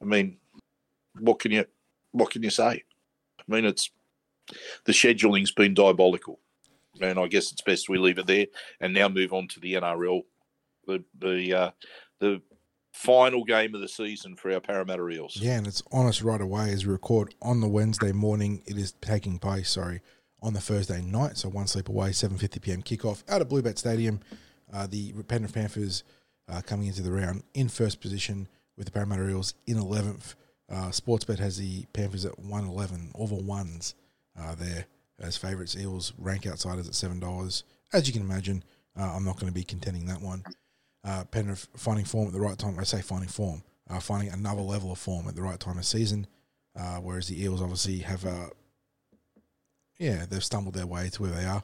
I mean, what can you what can you say? I mean, it's the scheduling's been diabolical, and I guess it's best we leave it there and now move on to the NRL, the the uh, the final game of the season for our Parramatta Eels. Yeah, and it's on us right away as we record on the Wednesday morning. It is taking place, sorry, on the Thursday night. So one sleep away, 7.50 p.m. kickoff out of BlueBet Stadium. Uh, the Penrith Panthers uh, coming into the round in first position with the Parramatta Eels in 11th. Uh, Sportsbet has the Panthers at 111, all the ones uh, there as favourites. Eels rank outsiders at $7. As you can imagine, uh, I'm not going to be contending that one. Uh, Penrith finding form at the right time. I say finding form, finding another level of form at the right time of season. Whereas the Eels obviously have, uh, yeah, they've stumbled their way to where they are.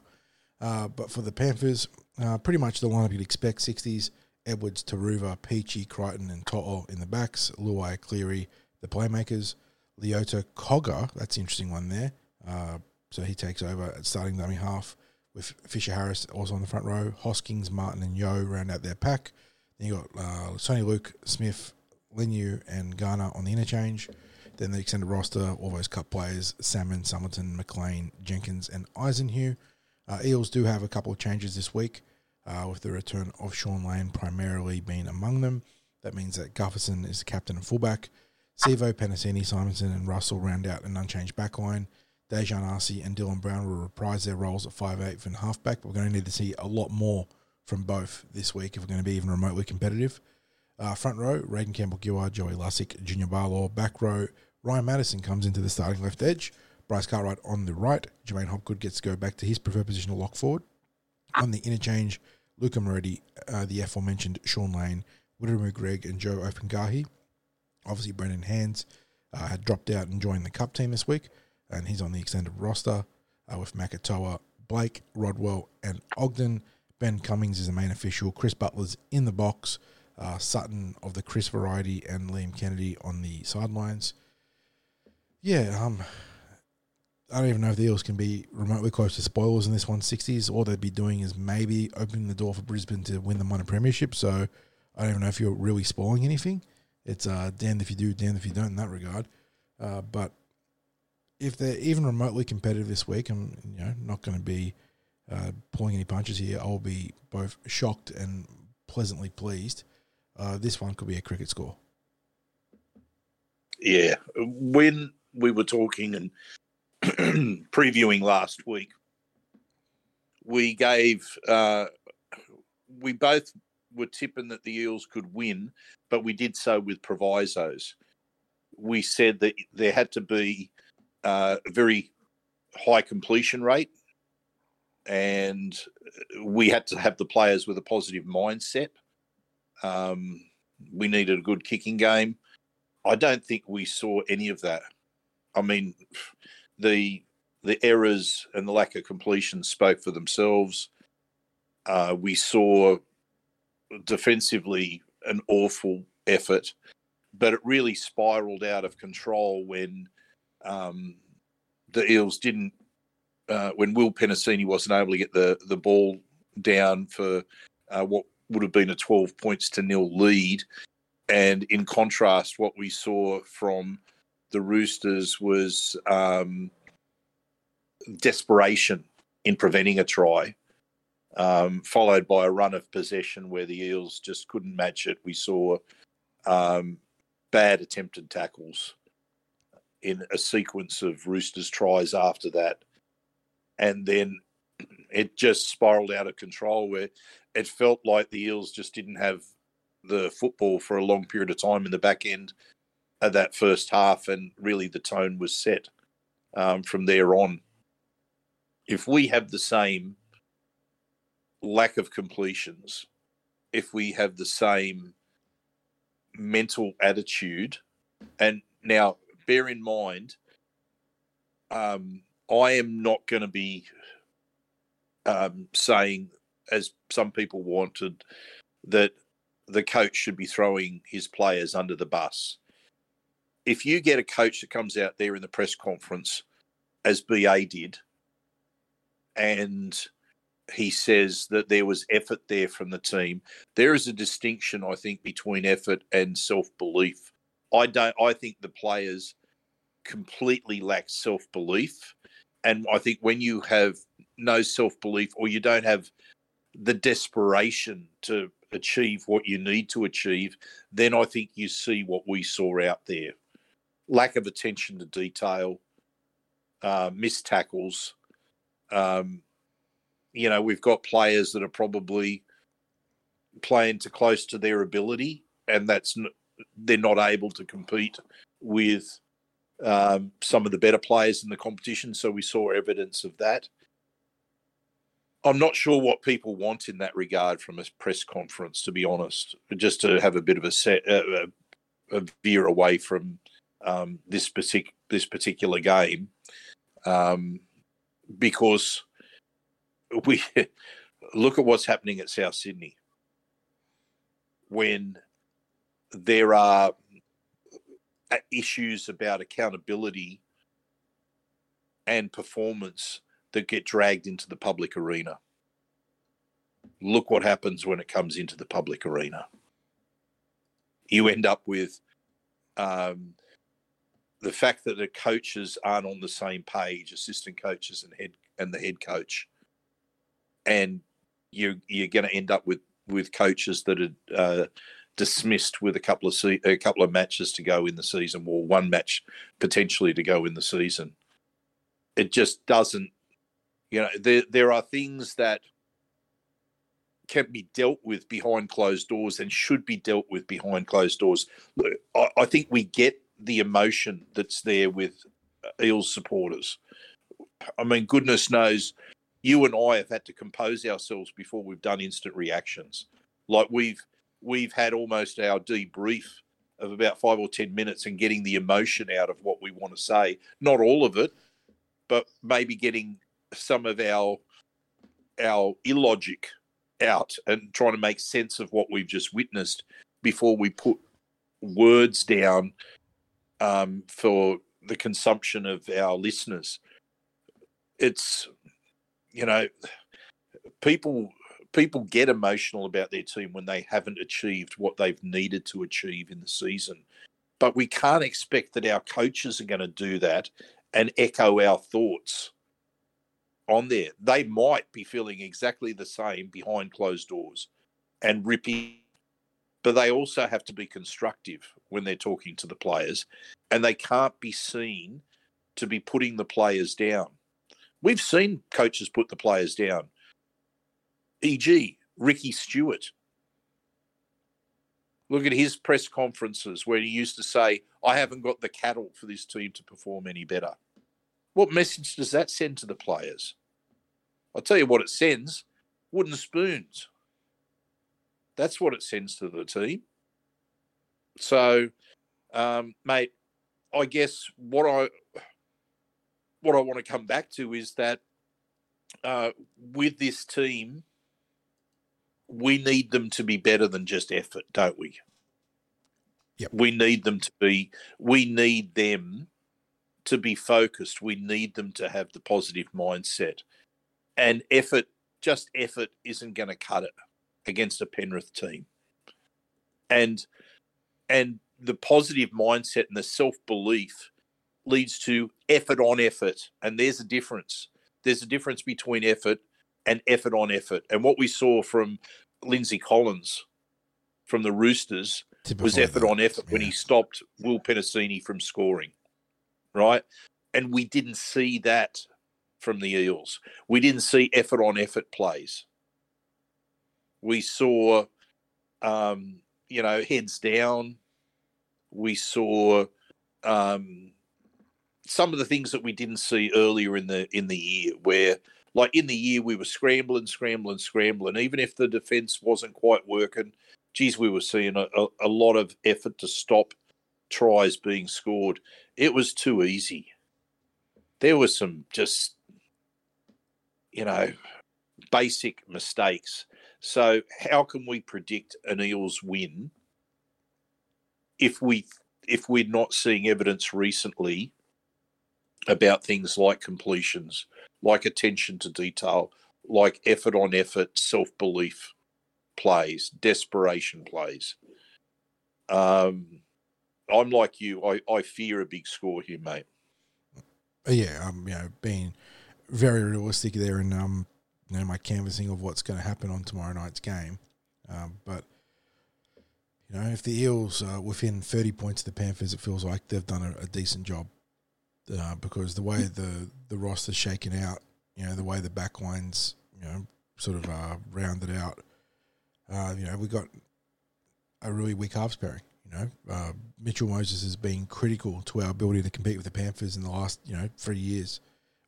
Uh, but for the Panthers, uh, pretty much the lineup you'd expect 60s Edwards, Turuva, Peachey, Crichton, and To'o in the backs, Luai, Cleary, the playmakers, Leota, Cogger, that's an interesting one there. Uh, so he takes over at starting dummy half with Fisher Harris also on the front row. Hoskins, Martin, and Yeo round out their pack. Then you got uh, Soni Luke, Smith, Leniu, and Garner on the interchange. Then the extended roster, all those cup players Salmon, Summerton, McLean, Jenkins, and Eisenhuth. Uh, Eels do have a couple of changes this week, uh, with the return of Shaun Lane primarily being among them. That means that Gutherson is the captain and fullback. Sivo, Penisini, Simonsson, and Russell round out an unchanged backline. Daejarn Asi and Dylan Brown will reprise their roles at 5'8 and halfback, we're going to need to see a lot more from both this week if we're going to be even remotely competitive. Uh, front row, Regan Campbell Gillard, Joey Lussick, Junior Paulo. Back row, Ryan Matterson comes into the starting left edge. Bryce Cartwright on the right. J'maine Hopgood gets to go back to his preferred position of lock forward. On the interchange, Luca Moretti, uh, the aforementioned Shaun Lane, Wiremu Greig, and Joe Ofahengaue. Obviously, Brendan Hands uh, had dropped out and joined the Cup team this week, and he's on the extended roster uh, with Makatoa, Blake, Rodwell, and Ogden. Ben Cummins is the main official. Chris Butler's in the box. Uh, Sutton of the Chris variety and Liam Kennedy on the sidelines. Yeah, um, I don't even know if the Eels can be remotely close to spoilers in this 160s. All they'd be doing is maybe opening the door for Brisbane to win the minor premiership. So I don't even know if you're really spoiling anything. It's uh, damned if you do, damned if you don't in that regard. Uh, but if they're even remotely competitive this week, I'm you know not going to be uh, pulling any punches here. I'll be both shocked and pleasantly pleased. Uh, this one could be a cricket score. Yeah, when we were talking and *clears throat* previewing last week, we gave uh, we both were tipping that the Eels could win, but we did so with provisos. We said that there had to be uh, a very high completion rate, and we had to have the players with a positive mindset. Um, we needed a good kicking game. I don't think we saw any of that. I mean, the the errors and the lack of completion spoke for themselves. Uh, we saw defensively an awful effort, but it really spiraled out of control when um, the Eels didn't. Uh, when Will Penisini wasn't able to get the the ball down for uh, what would have been a 12 points to nil lead, and in contrast, what we saw from the Roosters was um, desperation in preventing a try, um, followed by a run of possession where the Eels just couldn't match it. We saw um, bad attempted tackles in a sequence of Roosters tries after that. And then it just spiraled out of control where it felt like the Eels just didn't have the football for a long period of time in the back end that first half, and really the tone was set um, from there on. If we have the same lack of completions, if we have the same mental attitude, and now bear in mind, um, I am not going to be um, saying, as some people wanted, that the coach should be throwing his players under the bus. If you get a coach that comes out there in the press conference, as BA did, and he says that there was effort there from the team, there is a distinction, I think, between effort and self belief. I don't. I think the players completely lack self belief, and I think when you have no self belief or you don't have the desperation to achieve what you need to achieve, then I think you see what we saw out there lack of attention to detail, uh, missed tackles. Um, you know, we've got players that are probably playing to close to their ability, and that's they're not able to compete with um, some of the better players in the competition. So we saw evidence of that. I'm not sure what people want in that regard from a press conference, to be honest. Just to have a bit of a set, uh, a veer away from um, this particular this particular game, um, because we *laughs* look at what's happening at South Sydney when there are issues about accountability and performance that get dragged into the public arena. Look what happens when it comes into the public arena. You end up with um, the fact that the coaches aren't on the same page, assistant coaches and head and the head coach. and you you're going to end up with with coaches that are uh, dismissed with a couple of se- a couple of matches to go in the season, or one match potentially to go in the season. It just doesn't, you know. There there are things that can be dealt with behind closed doors and should be dealt with behind closed doors. I, I think we get the emotion that's there with uh, Eels supporters. I mean, goodness knows, you and I have had to compose ourselves before we've done instant reactions. Like we've we've had almost our debrief of about five or ten minutes and getting the emotion out of what we want to say. Not all of it, but maybe getting some of our our illogic out and trying to make sense of what we've just witnessed before we put words down um, for the consumption of our listeners. It's you know people people get emotional about their team when they haven't achieved what they've needed to achieve in the season. But we can't expect that our coaches are going to do that and echo our thoughts on there. They might be feeling exactly the same behind closed doors and ripping, but they also have to be constructive when they're talking to the players and they can't be seen to be putting the players down. We've seen coaches put the players down e.g., Ricky Stuart. Look at his press conferences where he used to say, I haven't got the cattle for this team to perform any better. What message does that send to the players? I'll tell you what it sends wooden spoons. That's what it sends to the team. So, um, mate, I guess what I what I want to come back to is that uh, with this team, we need them to be better than just effort, don't we? Yep. We need them to be, we need them to be focused. We need them to have the positive mindset. And effort, just effort, isn't going to cut it against a Penrith team. And, and the positive mindset and the self belief leads to effort on effort. And there's a difference. There's a difference between effort and effort on effort. And what we saw from Lindsay Collins from the Roosters was effort on effort yeah. when he stopped Will Penisini from scoring, right? And we didn't see that from the Eels. We didn't see effort on effort plays. We saw, um, you know, heads down. We saw um, some of the things that we didn't see earlier in the in the year, where like in the year we were scrambling, scrambling, scrambling. Even if the defense wasn't quite working, geez, we were seeing a, a, a lot of effort to stop tries being scored. It was too easy. There were some just, you know, basic mistakes. So how can we predict an Eels win if we if we're not seeing evidence recently about things like completions, like attention to detail, like effort on effort, self belief plays, desperation plays. Um, I'm like you. I, I fear a big score here, mate. Yeah, I'm you know being very realistic there and um you know my canvassing of what's going to happen on tomorrow night's game, um, but you know if the Eels are within 30 points of the Panthers, it feels like they've done a, a decent job uh, because the way the the roster's shaken out, you know, the way the backlines, you know, sort of uh, rounded out, uh, you know, we got a really weak halves pairing. You know, uh, Mitchell Moses has been critical to our ability to compete with the Panthers in the last, you know, three years,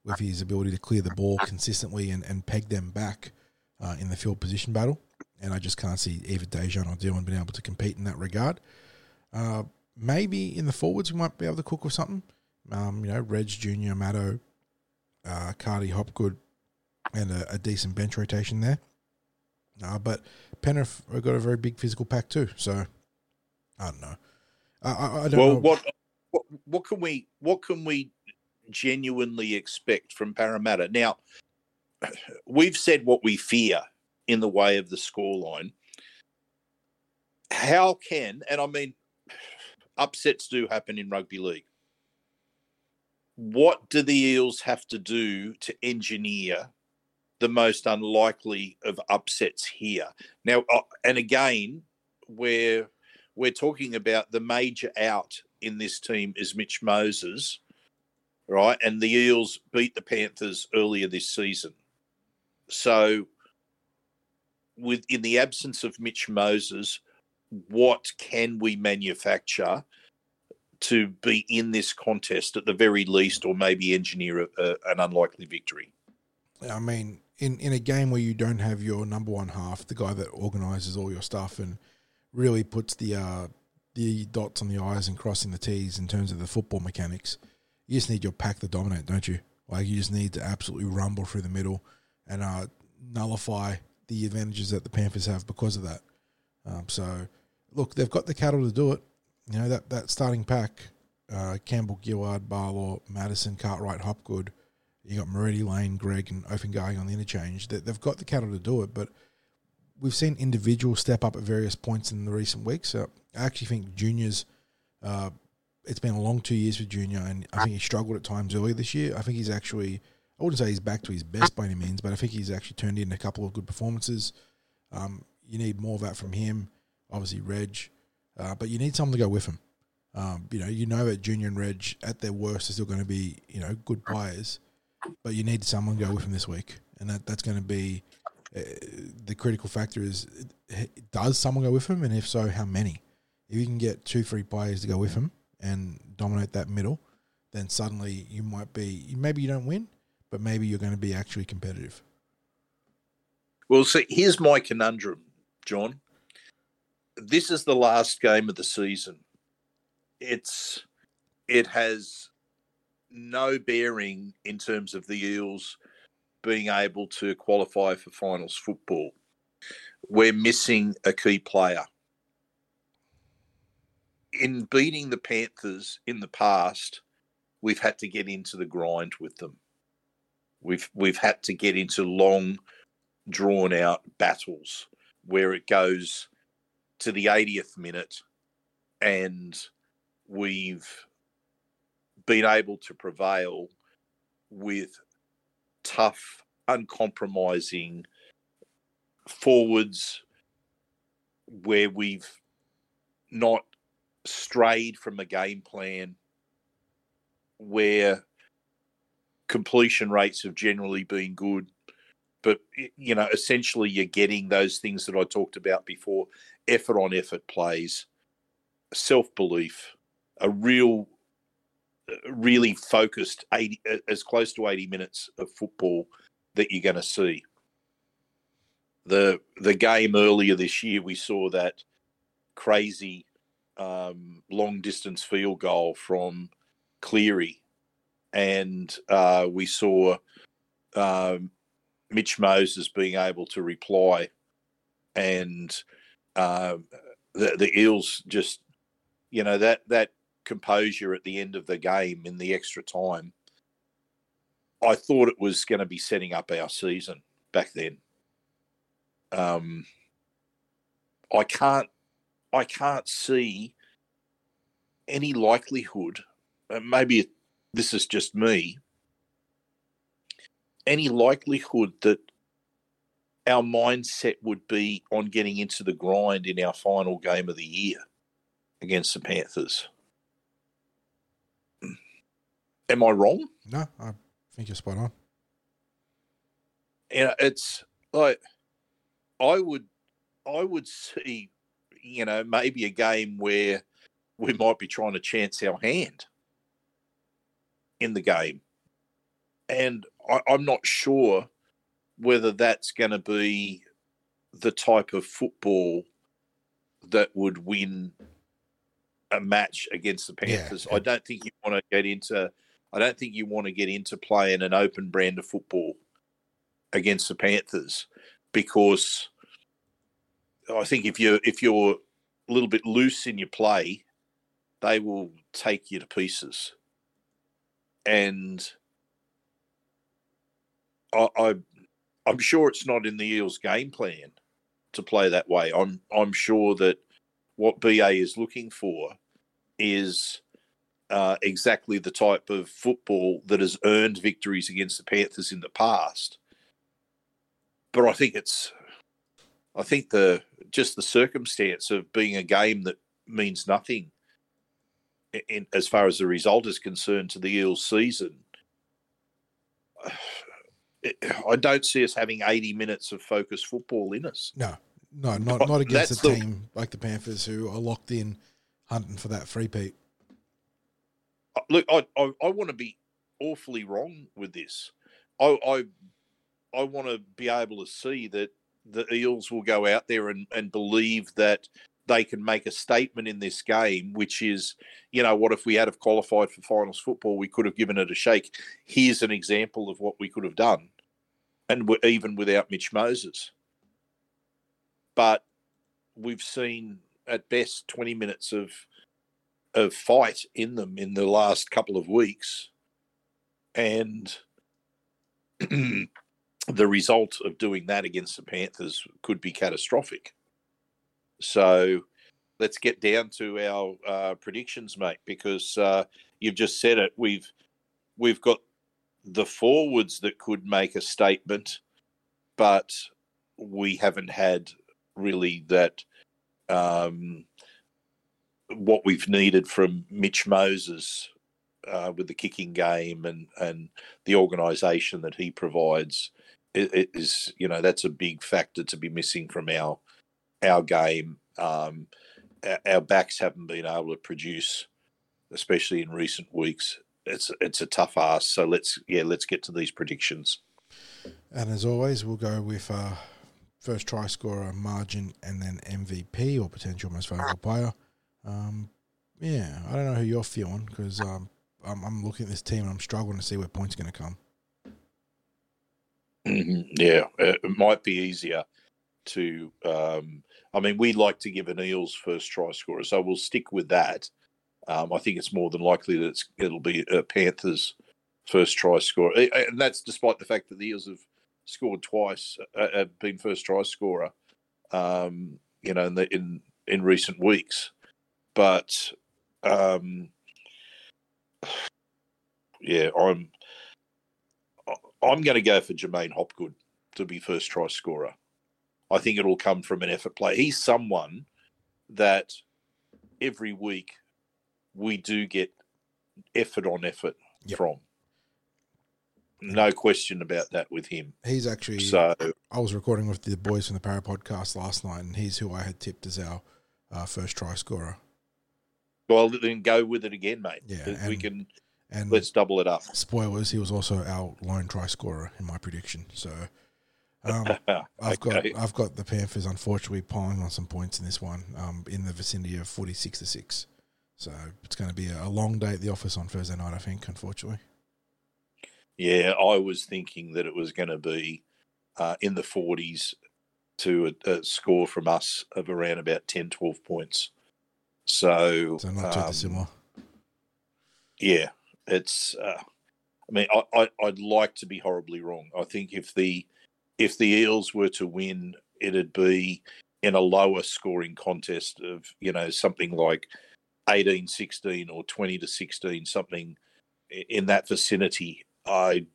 with his ability to clear the ball consistently and, and peg them back uh, in the field position battle. And I just can't see either Daejarn or Dylan being able to compete in that regard. Uh, maybe in the forwards we might be able to cook with something. Um, you know, Reg Junior, Matto, uh, Cardi Hopgood, and a, a, decent bench rotation there. Uh, but Penrith have got a very big physical pack too, so I don't know. I, I, I don't well, know. What, what what can we what can we genuinely expect from Parramatta? Now, we've said what we fear in the way of the scoreline. How can and I mean, upsets do happen in rugby league what do the Eels have to do to engineer the most unlikely of upsets here. Now, uh, and again, we're we're talking about the major out in this team is Mitch Moses, right? And the Eels beat the Panthers earlier this season. So, with in the absence of Mitch Moses, what can we manufacture to be in this contest at the very least, or maybe engineer a, a, an unlikely victory? I mean, in, in a game where you don't have your number one half, the guy that organises all your stuff and really puts the uh, the dots on the I's and crossing the T's in terms of the football mechanics, you just need your pack to dominate, don't you? Like you just need to absolutely rumble through the middle and uh, nullify the advantages that the Panthers have because of that. Um, so, look, they've got the cattle to do it. You know that that starting pack: uh, Campbell, Gillard, Paulo, Matterson, Cartwright, Hopgood. You got Moretti, Lane, Greig, and going on the interchange. They, they've got the cattle to do it, but we've seen individuals step up at various points in the recent weeks. So I actually think Junior's. Uh, it's been a long two years for Junior, and I think he struggled at times earlier this year. I think he's actually. I wouldn't say he's back to his best by any means, but I think he's actually turned in a couple of good performances. Um, you need more of that from him. Obviously, Reg, uh, but you need someone to go with him. Um, you know, you know that Junior and Reg at their worst are still going to be you know good players, but you need someone to go with him this week, and that that's going to be uh, the critical factor is does someone go with him, and if so, how many? If you can get two, three players to go with him and dominate that middle, then suddenly you might be maybe you don't win, but maybe you're going to be actually competitive. Well, see, here's my conundrum, John. This is the last game of the season. It's it has no bearing in terms of the Eels being able to qualify for finals football. We're missing a key player. In beating the Panthers in the past, we've had to get into the grind with them. We've we've had to get into long, drawn out battles where it goes to the 80th minute and we've been able to prevail with tough, uncompromising forwards where we've not strayed from the game plan, where completion rates have generally been good. But, you know, essentially you're getting those things that I talked about before effort on effort plays, self belief, a real really focused 80 as close to 80 minutes of football that you're going to see the the game earlier this year we saw that crazy um, long distance field goal from Cleary and uh, we saw um, Mitch Moses being able to reply and uh, the, the Eels just you know that that composure at the end of the game in the extra time, I thought it was going to be setting up our season back then. Um, I can't, I can't see any likelihood. Uh, maybe this is just me. Any likelihood that our mindset would be on getting into the grind in our final game of the year against the Panthers. Am I wrong? No, I think you're spot on. You know, it's like I would, I would see, you know, maybe a game where we might be trying to chance our hand in the game, and I, I'm not sure whether that's going to be the type of football that would win a match against the Panthers. Yeah. I don't think you want to get into I don't think you want to get into playing an open brand of football against the Panthers because I think if you're if you're a little bit loose in your play, they will take you to pieces. And I, I I'm sure it's not in the Eels' game plan to play that way. I'm I'm sure that what BA is looking for is uh, exactly the type of football that has earned victories against the Panthers in the past. but I think it's, I think the just the circumstance of being a game that means nothing, in, as far as the result is concerned to the Eels season. *sighs* I don't see us having 80 minutes of focused football in us. No, no, not not against a the- team like the Panthers who are locked in, hunting for that three peat. Uh, look, I, I, I want to be awfully wrong with this. I, I, I want to be able to see that the Eels will go out there and, and believe that they can make a statement in this game, which is, you know, what if we had have qualified for finals football, we could have given it a shake. Here's an example of what we could have done, and even without Mitch Moses. But we've seen at best 20 minutes of of fight in them in the last couple of weeks. And *clears throat* the result of doing that against the Panthers could be catastrophic. So let's get down to our uh, predictions, mate, because uh, you've just said it. We've we've got the forwards that could make a statement, but we haven't had really that um, what we've needed from Mitch Moses uh, with the kicking game and and the organisation that he provides it, is you know that's a big factor to be missing from our our game. Um, our, our backs haven't been able to produce, especially in recent weeks. It's it's a tough ask. So let's yeah let's get to these predictions. And as always, we'll go with uh, first try scorer, margin, and then MVP or potential most valuable player. Um, yeah, I don't know who you're feeling because um, I'm, I'm looking at this team and I'm struggling to see where points are going to come. Mhm, yeah, it might be easier to. Um, I mean, we like to give an Eels first try scorer, so we'll stick with that. Um, I think it's more than likely that it'll be a Panthers first try scorer, and that's despite the fact that the Eels have scored twice, uh, have been first try scorer. Um, you know, in, the, in in recent weeks, but um, *sighs* yeah, I'm I'm going to go for J'maine Hopgood to be first try scorer. I think it'll come from an effort play. He's someone that every week we do get effort on effort Yep. from. No question about that with him. He's actually. So I was recording with the boys from the Parra podcast last night, and he's who I had tipped as our uh, first try scorer. well, then go with it again, mate. Yeah, we can And let's double it up. spoilers, he was also our lone try scorer in my prediction. So um, *laughs* I've got I've got the Panthers unfortunately piling on some points in this one, um, in the vicinity of forty six to six. So it's going to be a, long day at the office on Thursday night, I think. Unfortunately, Yeah, I was thinking that it was going to be uh, in the 40s to a, a score from us of around about 10, 12 points. So, so not too um, dissimilar. yeah, it's. Uh, I mean, I, I, I'd like to be horribly wrong. I think if the if the Eels were to win, it'd be in a lower scoring contest of you know something like 18 16 or 20 to 16 something in that vicinity i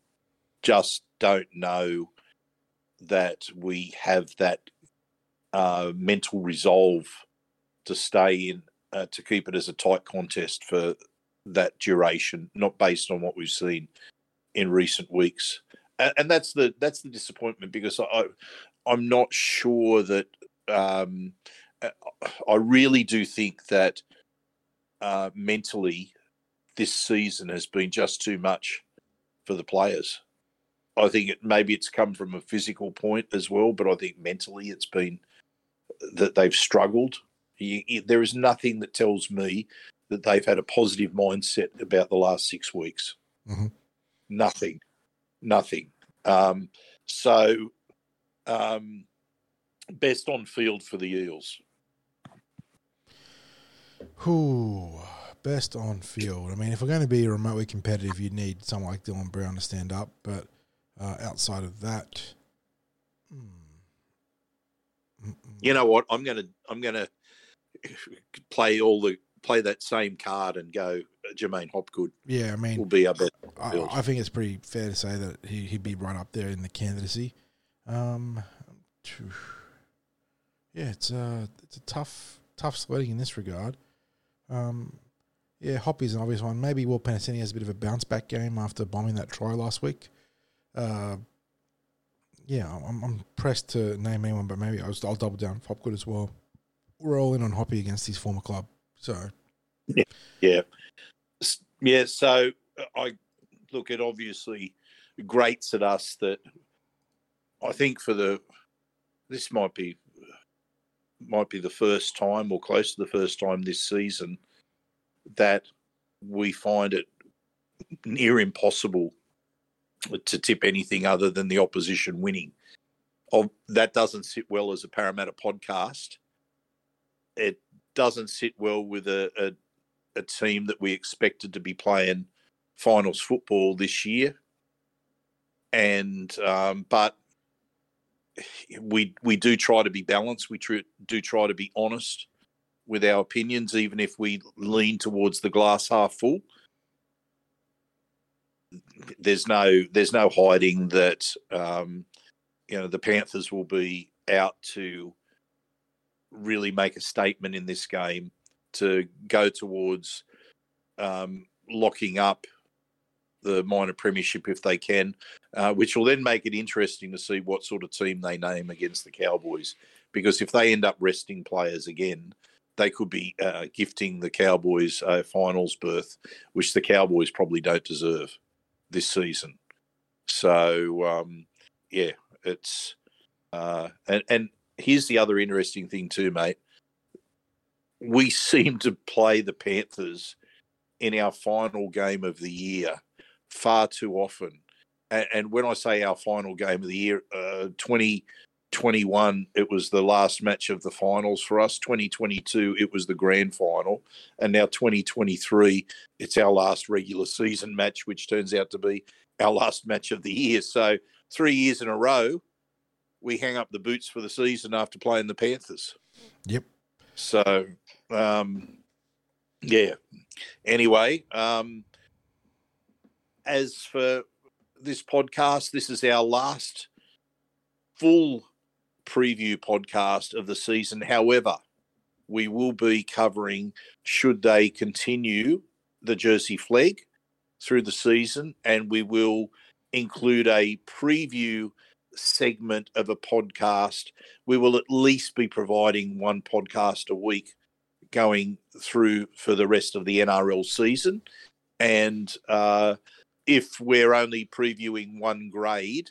just don't know that we have that uh, mental resolve to stay in uh, to keep it as a tight contest for that duration not based on what we've seen in recent weeks and, and that's the that's the disappointment because i i'm not sure that um, I really do think that uh, mentally this season has been just too much for the players. I think it maybe it's come from a physical point as well, but I think mentally it's been that they've struggled. You, you- there is nothing that tells me that they've had a positive mindset about the last six weeks. Mhm. Nothing, nothing. Um, so, um, best on field for the Eels. Who best on field? I mean, if we're going to be remotely competitive, you need someone like Dylan Brown to stand up. But uh, outside of that, hmm. You know what i'm gonna i'm gonna play all the play that same card and go uh, j'maine hopgood yeah, I mean, will be best I. I think it's pretty fair to say that he, he'd be right up there in the candidacy. Um, *sighs* yeah, it's a it's a tough tough sledding in this regard. Um, yeah, Hoppy's an obvious one. Maybe Will Penisini has a bit of a bounce back game after bombing that try last week. Uh, yeah, I'm, I'm pressed to name anyone, but maybe I'll, I'll double down Hopgood as well. We're all in on Hoppy against his former club. So, *laughs* yeah, yeah, yeah. So uh, I look at obviously grates at us that I think for the this might be might be the first time or close to the first time this season that we find it near impossible to tip anything other than the opposition winning. Of that doesn't sit well as a Parramatta podcast. It doesn't sit well with a, a, a team that we expected to be playing finals football this year. And um, but we we do try to be balanced. We tr- do try to be honest with our opinions, even if we lean towards the glass half full. There's no there's no hiding that um, you know the Panthers will be out to really make a statement in this game to go towards um, locking up the minor premiership if they can, uh, which will then make it interesting to see what sort of team they name against the Cowboys. Because if they end up resting players again, they could be uh, gifting the Cowboys a finals berth, which the Cowboys probably don't deserve this season. So, um, yeah, it's uh, and and here's the other interesting thing too, mate. We *laughs* seem to play the Panthers in our final game of the year far too often. And, and when I say our final game of the year, uh, 2021, it was the last match of the finals for us. 2022, it was the grand final. And now 2023, it's our last regular season match, which turns out to be our last match of the year. So three years in a row, we hang up the boots for the season after playing the Panthers. Yep. So, um, yeah. Anyway, um, as for this podcast, this is our last full preview podcast of the season. However, we will be covering should they continue the Jersey Flegg through the season, and we will include a preview segment of a podcast. We will at least be providing one podcast a week going through for the rest of the NRL season. And uh, if we're only previewing one grade,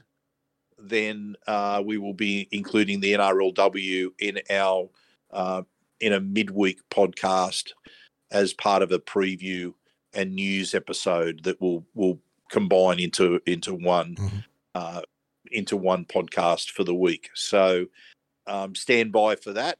then uh, we will be including the NRLW in our uh, in a midweek podcast as part of a preview and news episode that will will combine into into one mm-hmm. uh, into one podcast for the week. So um, stand by for that.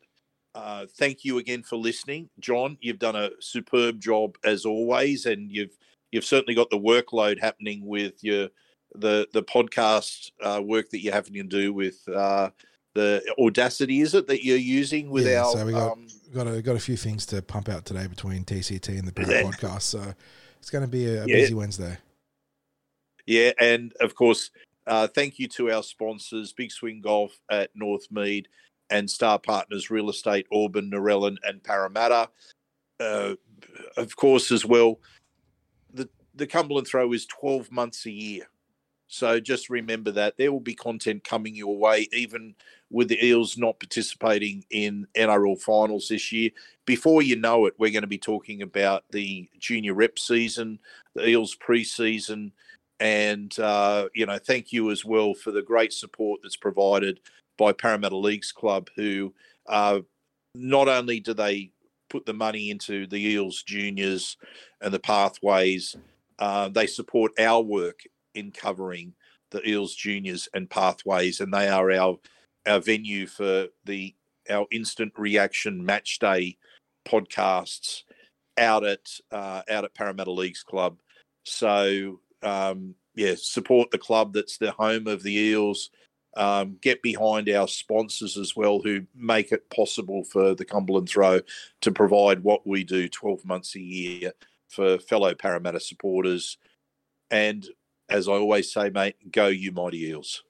Uh, thank you again for listening, John. You've done a superb job as always, and you've you've certainly got the workload happening with your the the podcast uh, work that you're having to do with uh, the Audacity. Is it that you're using with yeah, our? So we got um, got a, got a few things to pump out today between TCT and the podcast. So it's going to be a, a yeah. busy Wednesday. Yeah, and of course, uh, thank you to our sponsors, Big Swing Golf at Northmead and Starr Partners Real Estate, Auburn, Narellan, and Parramatta. Uh, of course, as well, the Cumberland Throw is 12 months a year. So just remember that there will be content coming your way, even with the Eels not participating in NRL finals this year. Before you know it, we're going to be talking about the junior rep season, the Eels preseason, and uh, you know, thank you as well for the great support that's provided by Parramatta Leagues Club, who uh, not only do they put the money into the Eels juniors and the pathways uh, they support our work in covering the Eels juniors and pathways, and they are our our venue for the our instant reaction match day podcasts out at uh, out at Parramatta Leagues Club. So um, yeah, support the club that's the home of the Eels. Um, get behind our sponsors as well, who make it possible for the Cumberland Throw to provide what we do 12 months a year for fellow Parramatta supporters. And as I always say, mate, go you mighty Eels.